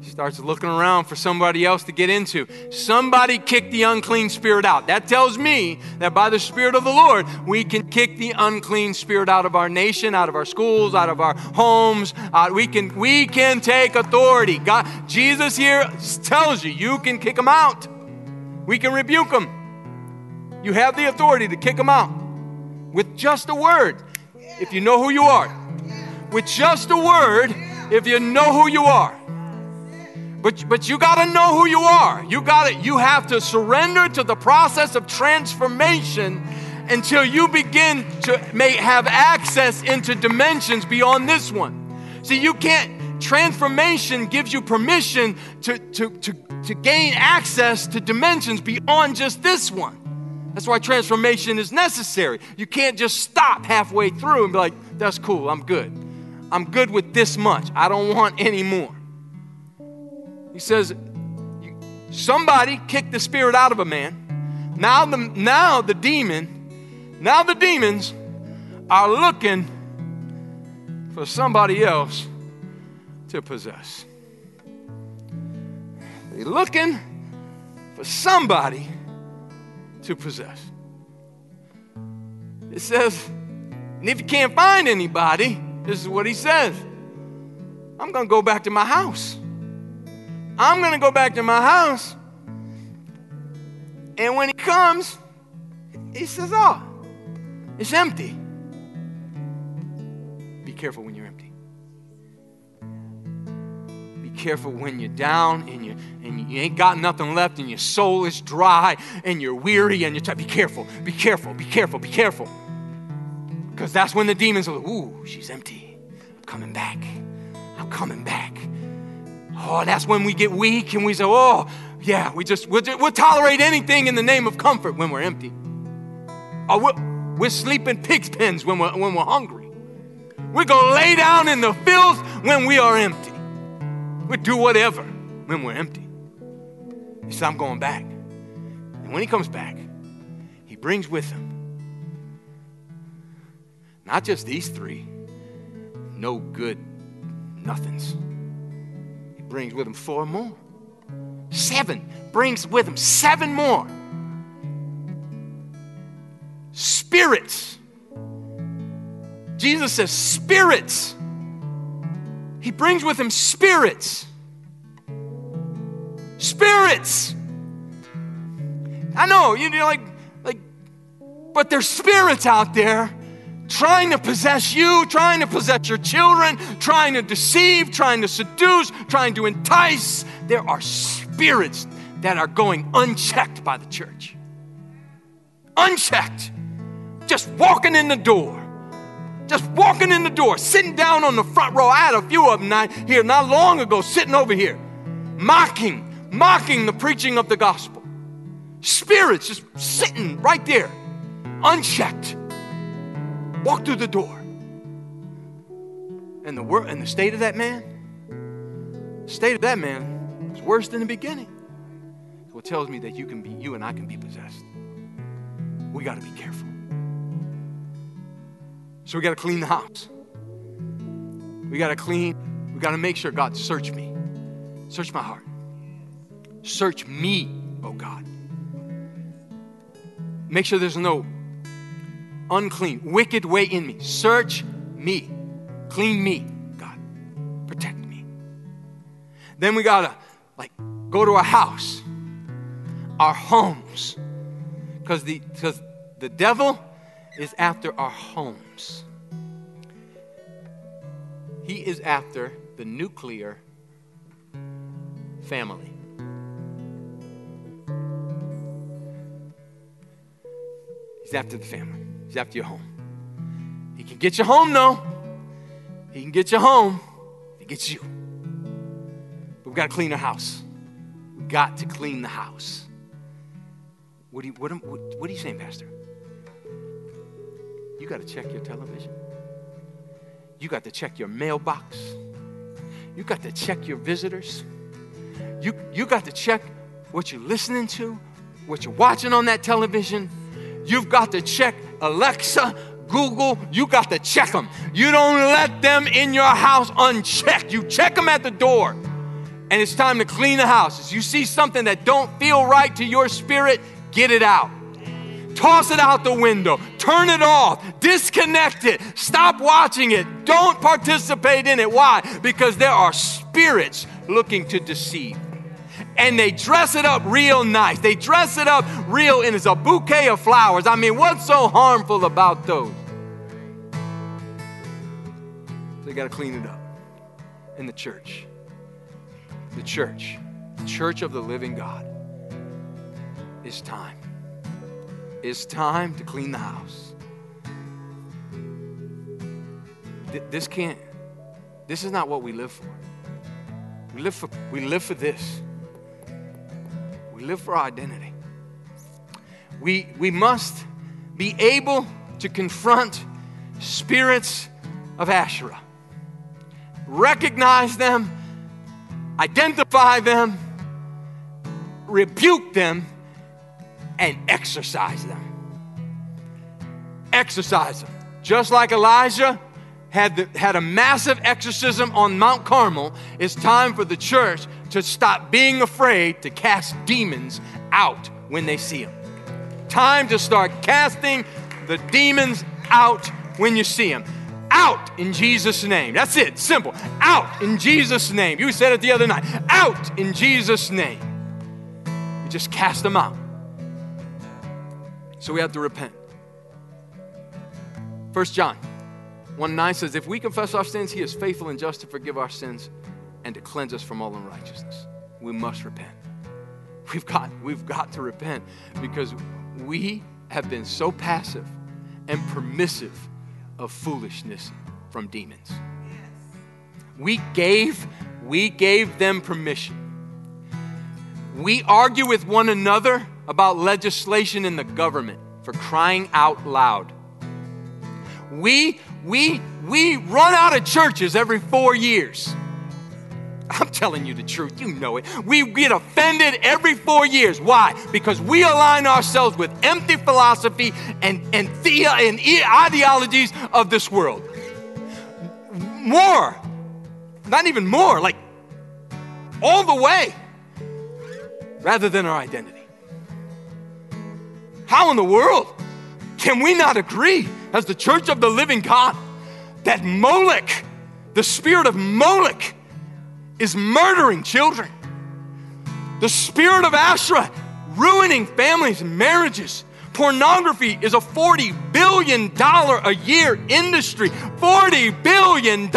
S1: He starts looking around for somebody else to get into. Somebody kick the unclean spirit out. That tells me that by the Spirit of the Lord, we can kick the unclean spirit out of our nation, out of our schools, out of our homes. Uh, we, can, we can take authority. God, Jesus here tells you, you can kick them out. We can rebuke them. You have the authority to kick them out with just a word, if you know who you are. With just a word, if you know who you are. But, but you got to know who you are. You got to you have to surrender to the process of transformation until you begin to may have access into dimensions beyond this one. See, you can't transformation gives you permission to, to, to, to gain access to dimensions beyond just this one. That's why transformation is necessary. You can't just stop halfway through and be like, that's cool, I'm good. I'm good with this much. I don't want any more. He says, somebody kicked the spirit out of a man. Now the, now the demon, now the demons are looking for somebody else to possess. They're looking for somebody to possess. It says, and if you can't find anybody, this is what he says I'm going to go back to my house. I'm going to go back to my house. And when he comes, he says, Oh, it's empty. Be careful when you're empty. Be careful when you're down and you and you ain't got nothing left and your soul is dry and you're weary and you're tired. Be careful, be careful, be careful, be careful. Because that's when the demons are like, ooh, she's empty. I'm coming back. I'm coming back. Oh, that's when we get weak and we say, oh, yeah, we just, we'll, we'll tolerate anything in the name of comfort when we're empty. Or we're, we're sleeping pig's pens when we're, when we're hungry. We're going to lay down in the filth when we are empty. We do whatever when we're empty. He said, I'm going back. And when he comes back, he brings with him Not just these three, no good nothings. Brings with him four more. Seven. Brings with him seven more. Spirits. Jesus says, spirits. He brings with him spirits. Spirits. I know, you know, like, like, but there's spirits out there trying to possess you, trying to possess your children, trying to deceive, trying to seduce, trying to entice. There are spirits that are going unchecked by the church. Unchecked. Just walking in the door. Just walking in the door, sitting down on the front row. I had a few of them here not long ago, sitting over here, mocking, mocking the preaching of the gospel. Spirits just sitting right there, unchecked Walk through the door. And the, wor- and the state of that man, state of that man is worse than the beginning. So it tells me that you can be, you and I can be possessed. We got to be careful. So we got to clean the house. We got to clean, we got to make sure, God, search me. Search my heart. Search me, oh God. Make sure there's no unclean, wicked way in me. Search me. Clean me, God. Protect me. Then we gotta like go to our house, our homes. Because the because the devil is after our homes. He is after the nuclear family. He's after the family. He's after your home. He can get you home, though. He can get you home. He gets you. But we got to clean our house. We got to clean the house. What, you, what, what, what are you saying, Pastor? You got to check your television. You got to check your mailbox. You got to check your visitors. You, you got to check what you're listening to, what you're watching on that television. You've got to check Alexa, Google, you got to check them. You don't let them in your house unchecked. You check them at the door. And it's time to clean the houses. You see something that don't feel right to your spirit, get it out. Toss it out the window. Turn it off. Disconnect it. Stop watching it. Don't participate in it. Why? Because there are spirits looking to deceive and they dress it up real nice. They dress it up real, and it's a bouquet of flowers. I mean, what's so harmful about those? They got to clean it up in the church. The church, the church of the living God. It's time. It's time to clean the house. This can't, this is not what we live for. We live for, we live for this. We live for our identity. We, we must be able to confront spirits of Asherah, recognize them, identify them, rebuke them, and exorcise them. Exorcise them. Just like Elijah had, the, had a massive exorcism on Mount Carmel, it's time for the church to stop being afraid to cast demons out when they see them. Time to start casting the demons out when you see them. Out in Jesus' name. That's it. Simple. Out in Jesus' name. You said it the other night. Out in Jesus' name. You just cast them out. So we have to repent. First John 1 9 says, If we confess our sins, he is faithful and just to forgive our sins and to cleanse us from all unrighteousness. We must repent. We've got, we've got to repent because we have been so passive and permissive of foolishness from demons. We gave, we gave them permission. We argue with one another about legislation in the government for crying out loud. We, we, we run out of churches every four years. I'm telling you the truth. You know it. We get offended every four years. Why? Because we align ourselves with empty philosophy and, and, the, and ideologies of this world. More. Not even more, like all the way, rather than our identity. How in the world can we not agree as the church of the living God that Moloch, the spirit of Molech, is murdering children? The spirit of Asherah ruining families and marriages. Pornography is a $40 billion a year industry. $40 billion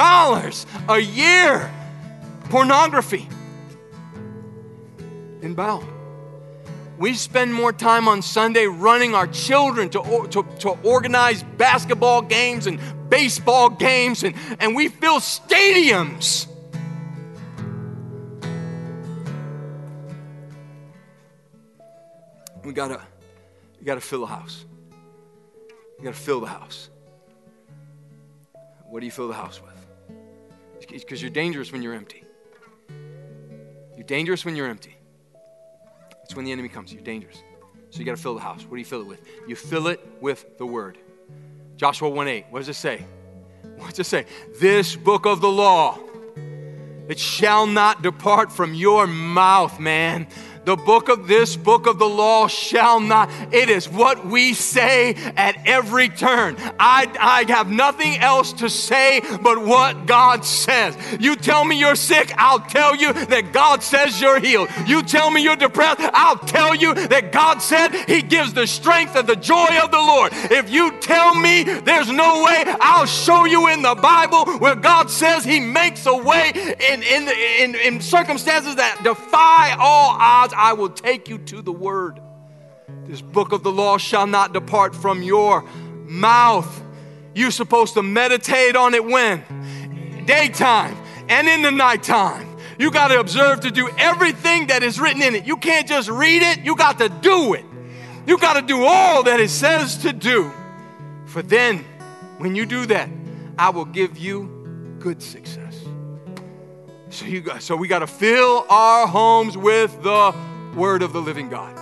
S1: a year. Pornography. Inbound. We spend more time on Sunday running our children to, to, to organize basketball games and baseball games, and, and we fill stadiums. We gotta, we gotta fill the house. You gotta fill the house. What do you fill the house with? Because you're dangerous when you're empty. You're dangerous when you're empty. It's when the enemy comes. You're dangerous. So you got to fill the house. What do you fill it with? You fill it with the word. Joshua 1 8. What does it say? What does it say? This book of the law, it shall not depart from your mouth, man the book of this book of the law shall not. It is what we say at every turn. I, I have nothing else to say but what God says. You tell me you're sick, I'll tell you that God says you're healed. You tell me you're depressed, I'll tell you that God said He gives the strength and the joy of the Lord. If you tell me there's no way, I'll show you in the Bible where God says He makes a way in, in, in, in circumstances that defy all odds. I will take you to the word. This book of the law shall not depart from your mouth. You're supposed to meditate on it when? Daytime and in the nighttime. You got to observe to do everything that is written in it. You can't just read it, you got to do it. You got to do all that it says to do. For then, when you do that, I will give you good success. So, you got, so we got to fill our homes with the word of the living God.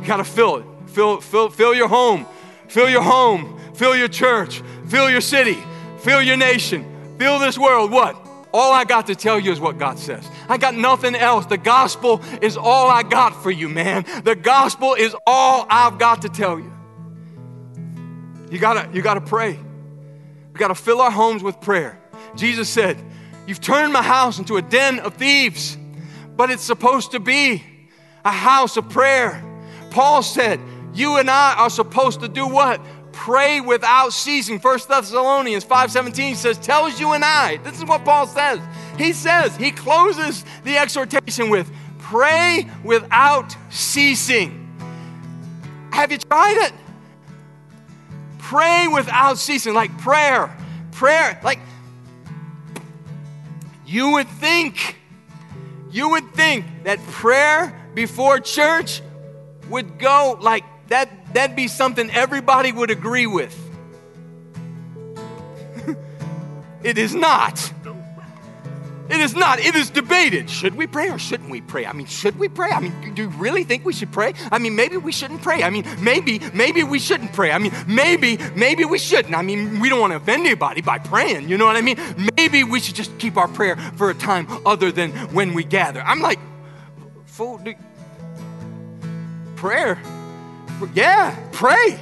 S1: You got to fill it. Fill, fill, fill your home. Fill your home. Fill your church. Fill your city. Fill your nation. Fill this world. What? All I got to tell you is what God says. I got nothing else. The gospel is all I got for you, man. The gospel is all I've got to tell you. You gotta, you gotta pray. We gotta fill our homes with prayer. Jesus said, You've turned my house into a den of thieves, but it's supposed to be a house of prayer. Paul said, You and I are supposed to do what? Pray without ceasing. First Thessalonians 5:17 says, tells you and I. This is what Paul says. He says, he closes the exhortation with, pray without ceasing. Have you tried it? Pray without ceasing, like prayer. Prayer, like you would think, you would think that prayer before church would go like that, that'd be something everybody would agree with. it is not. It is not. It is debated. Should we pray or shouldn't we pray? I mean, should we pray? I mean, do you really think we should pray? I mean, maybe we shouldn't pray. I mean, maybe, maybe we shouldn't pray. I mean, maybe, maybe we shouldn't. I mean, we don't want to offend anybody by praying. You know what I mean? Maybe we should just keep our prayer for a time other than when we gather. I'm like, fool, prayer. Yeah, pray.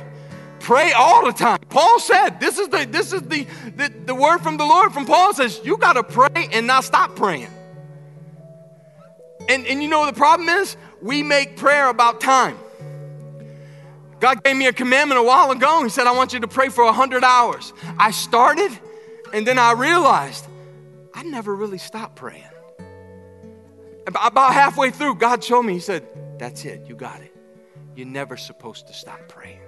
S1: Pray all the time. Paul said, this is the this is the, the, the word from the Lord from Paul says, you gotta pray and not stop praying. And, and you know the problem is? We make prayer about time. God gave me a commandment a while ago. He said, I want you to pray for 100 hours. I started, and then I realized I never really stopped praying. About halfway through, God showed me, He said, That's it, you got it. You're never supposed to stop praying.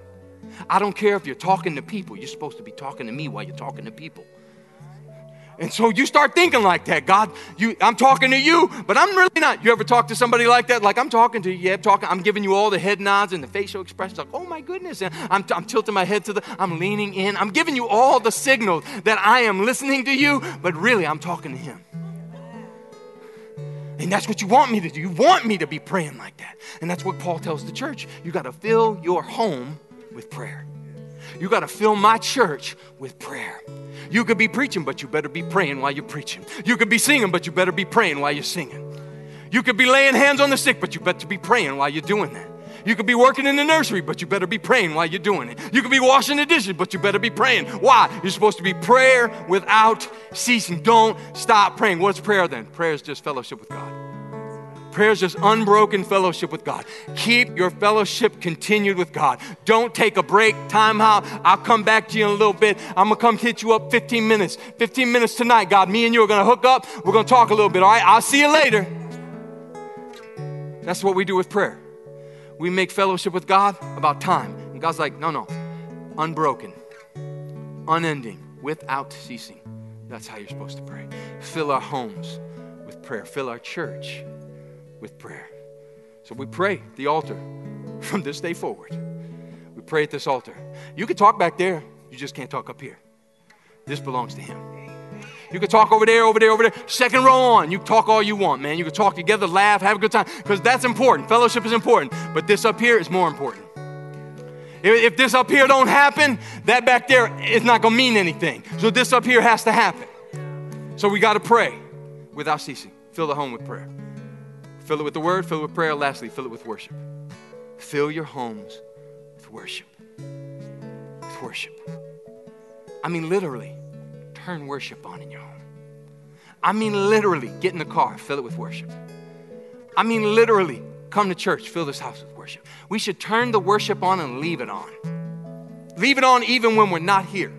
S1: I don't care if you're talking to people, you're supposed to be talking to me while you're talking to people. And so you start thinking like that. God, you, I'm talking to you, but I'm really not. You ever talk to somebody like that? Like I'm talking to you, yeah, I'm talking. I'm giving you all the head nods and the facial expressions. Like, oh my goodness, and I'm, I'm tilting my head to the. I'm leaning in. I'm giving you all the signals that I am listening to you, but really I'm talking to Him. And that's what you want me to do. You want me to be praying like that. And that's what Paul tells the church. You got to fill your home with prayer. You got to fill my church with prayer. You could be preaching, but you better be praying while you're preaching. You could be singing, but you better be praying while you're singing. You could be laying hands on the sick, but you better be praying while you're doing that. You could be working in the nursery, but you better be praying while you're doing it. You could be washing the dishes, but you better be praying. Why? You're supposed to be prayer without ceasing. Don't stop praying. What's prayer then? Prayer is just fellowship with God. Prayer is just unbroken fellowship with God. Keep your fellowship continued with God. Don't take a break, time out. I'll come back to you in a little bit. I'm going to come hit you up 15 minutes. 15 minutes tonight, God. Me and you are going to hook up. We're going to talk a little bit, all right? I'll see you later. That's what we do with prayer we make fellowship with God about time. And God's like, no, no, unbroken, unending, without ceasing. That's how you're supposed to pray. Fill our homes with prayer, fill our church with prayer. So we pray the altar from this day forward. We pray at this altar. You can talk back there, you just can't talk up here. This belongs to Him. You can talk over there, over there, over there. Second row on. You talk all you want, man. You can talk together, laugh, have a good time, because that's important. Fellowship is important. But this up here is more important. If, if this up here don't happen, that back there is not going to mean anything. So this up here has to happen. So we got to pray without ceasing. Fill the home with prayer. Fill it with the word, fill it with prayer. Lastly, fill it with worship. Fill your homes with worship. With worship. I mean, literally turn worship on in your home. I mean, literally, get in the car, fill it with worship. I mean, literally, come to church, fill this house with worship. We should turn the worship on and leave it on. Leave it on even when we're not here.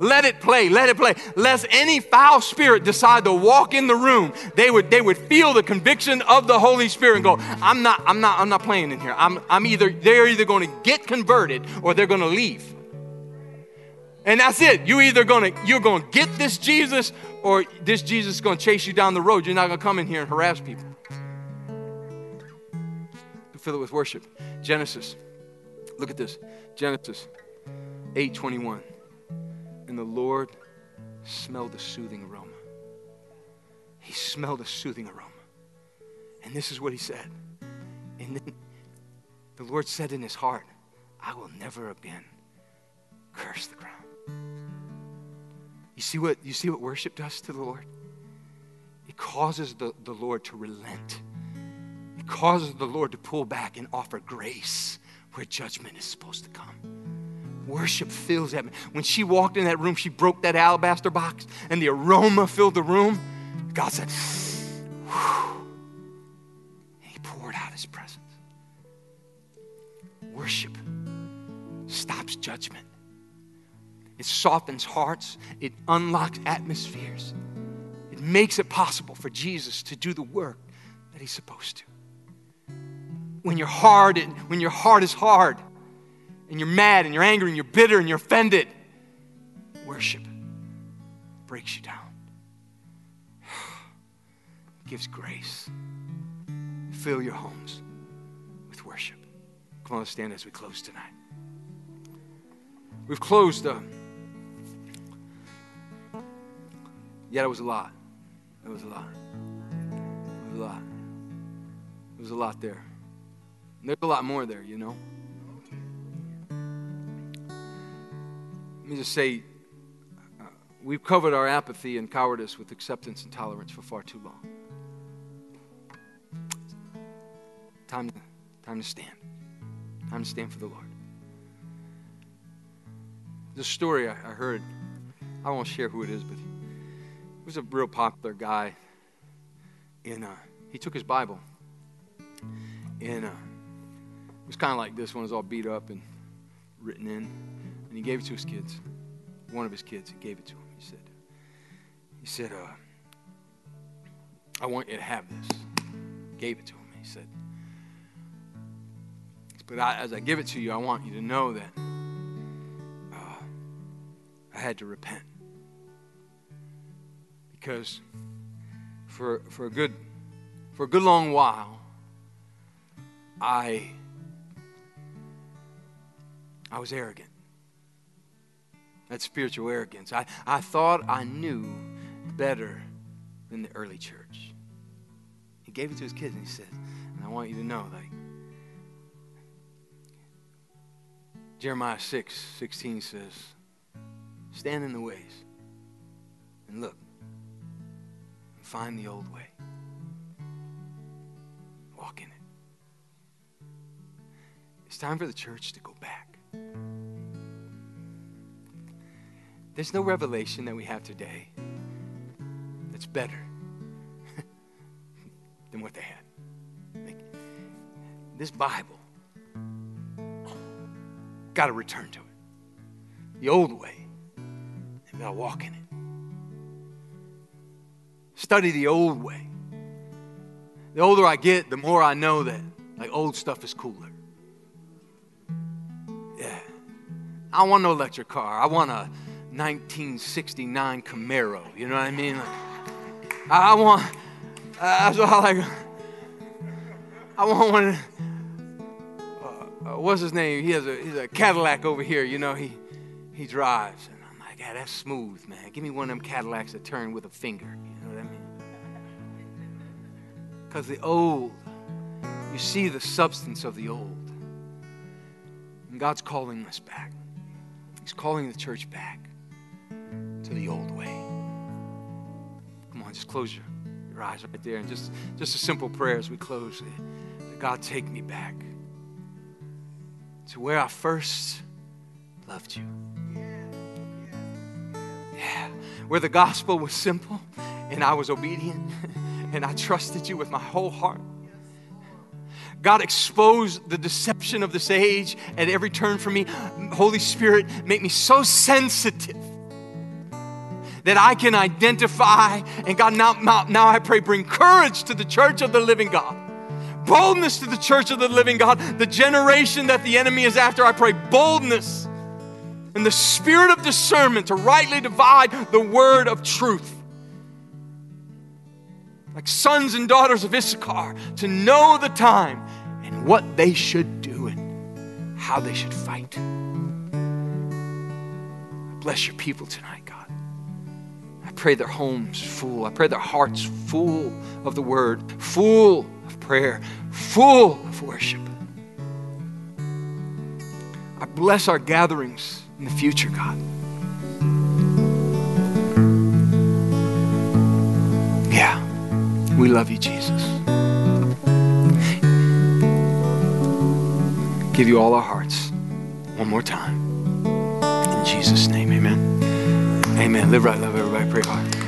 S1: Let it play, let it play. Lest any foul spirit decide to walk in the room, they would, they would feel the conviction of the Holy Spirit and go, I'm not, I'm not, I'm not playing in here. I'm, I'm either, they're either going to get converted or they're going to leave. And that's it. You either gonna you're gonna get this Jesus or this Jesus is gonna chase you down the road. You're not gonna come in here and harass people. Fill it with worship. Genesis. Look at this. Genesis 8:21. And the Lord smelled a soothing aroma. He smelled a soothing aroma. And this is what he said. And then the Lord said in his heart, I will never again curse the ground. You see what, you see what worship does to the Lord? It causes the, the Lord to relent. It causes the Lord to pull back and offer grace where judgment is supposed to come. Worship fills that. When she walked in that room, she broke that alabaster box and the aroma filled the room. God said, Whew. He poured out his presence. Worship stops judgment. It softens hearts, it unlocks atmospheres. It makes it possible for Jesus to do the work that he's supposed to. When your heart, when your heart is hard, and you're mad and you're angry and you're bitter and you're offended, worship breaks you down. gives grace. Fill your homes with worship. Come on, stand as we close tonight. We've closed. Uh, Yeah, it was a lot. It was a lot. It was a lot. It was a lot there. There's a lot more there, you know. Me just say, uh, we've covered our apathy and cowardice with acceptance and tolerance for far too long. Time to, time to stand. Time to stand for the Lord. This story I, heard, I won't share who it is, but it was a real popular guy. And uh, he took his Bible, and uh, it was kind of like this one was all beat up and written in, and he gave it to his kids. One of his kids, he gave it to him. He said, he said, uh, I want you to have this. Gave it to him. He said, but I, as I give it to you, I want you to know that uh, I had to repent because for, for a good for a good long while I I was arrogant. That's spiritual arrogance. I, I thought I knew better than the early church. he gave it to his kids and he said, and I want you to know, like, Jeremiah 6 16 says, Stand in the ways and look and find the old way. Walk in it. It's time for the church to go back. There's no revelation that we have today that's better than what they had. Like, this Bible, got to return to it. The old way, we got to walk in it. Study the old way. The older I get, the more I know that like old stuff is cooler. Yeah. I want no electric car. I want a 1969 Camaro. You know what I mean? Like, I want. That's what I like. I want one. Uh, uh, what's his name? He has a he's a Cadillac over here. You know he he drives, and I'm like, yeah, that's smooth, man. Give me one of them Cadillacs that turn with a finger. You know what I mean? Because the old, you see the substance of the old, and God's calling us back. He's calling the church back to the old way. Come on, just close your, your eyes right there. And just, just a simple prayer as we close. God, take me back to where I first loved you. Yeah, where the gospel was simple and I was obedient and I trusted you with my whole heart. God, expose the deception of this age at every turn for me. Holy Spirit, make me so sensitive that I can identify. And God, now, now, now I pray, bring courage to the church of the living God. Boldness to the church of the living God. The generation that the enemy is after, I pray boldness and the spirit of discernment to rightly divide the word of truth. Like sons and daughters of Issachar, to know the time and what they should do and how they should fight. Bless your people tonight, pray their homes full. I pray their hearts full of the word, full of prayer, full of worship. I bless our gatherings in the future, God. Yeah, we love you, Jesus. Give you all our hearts one more time. In Jesus' name, amen. Amen. Live right, love everybody. Pray hard.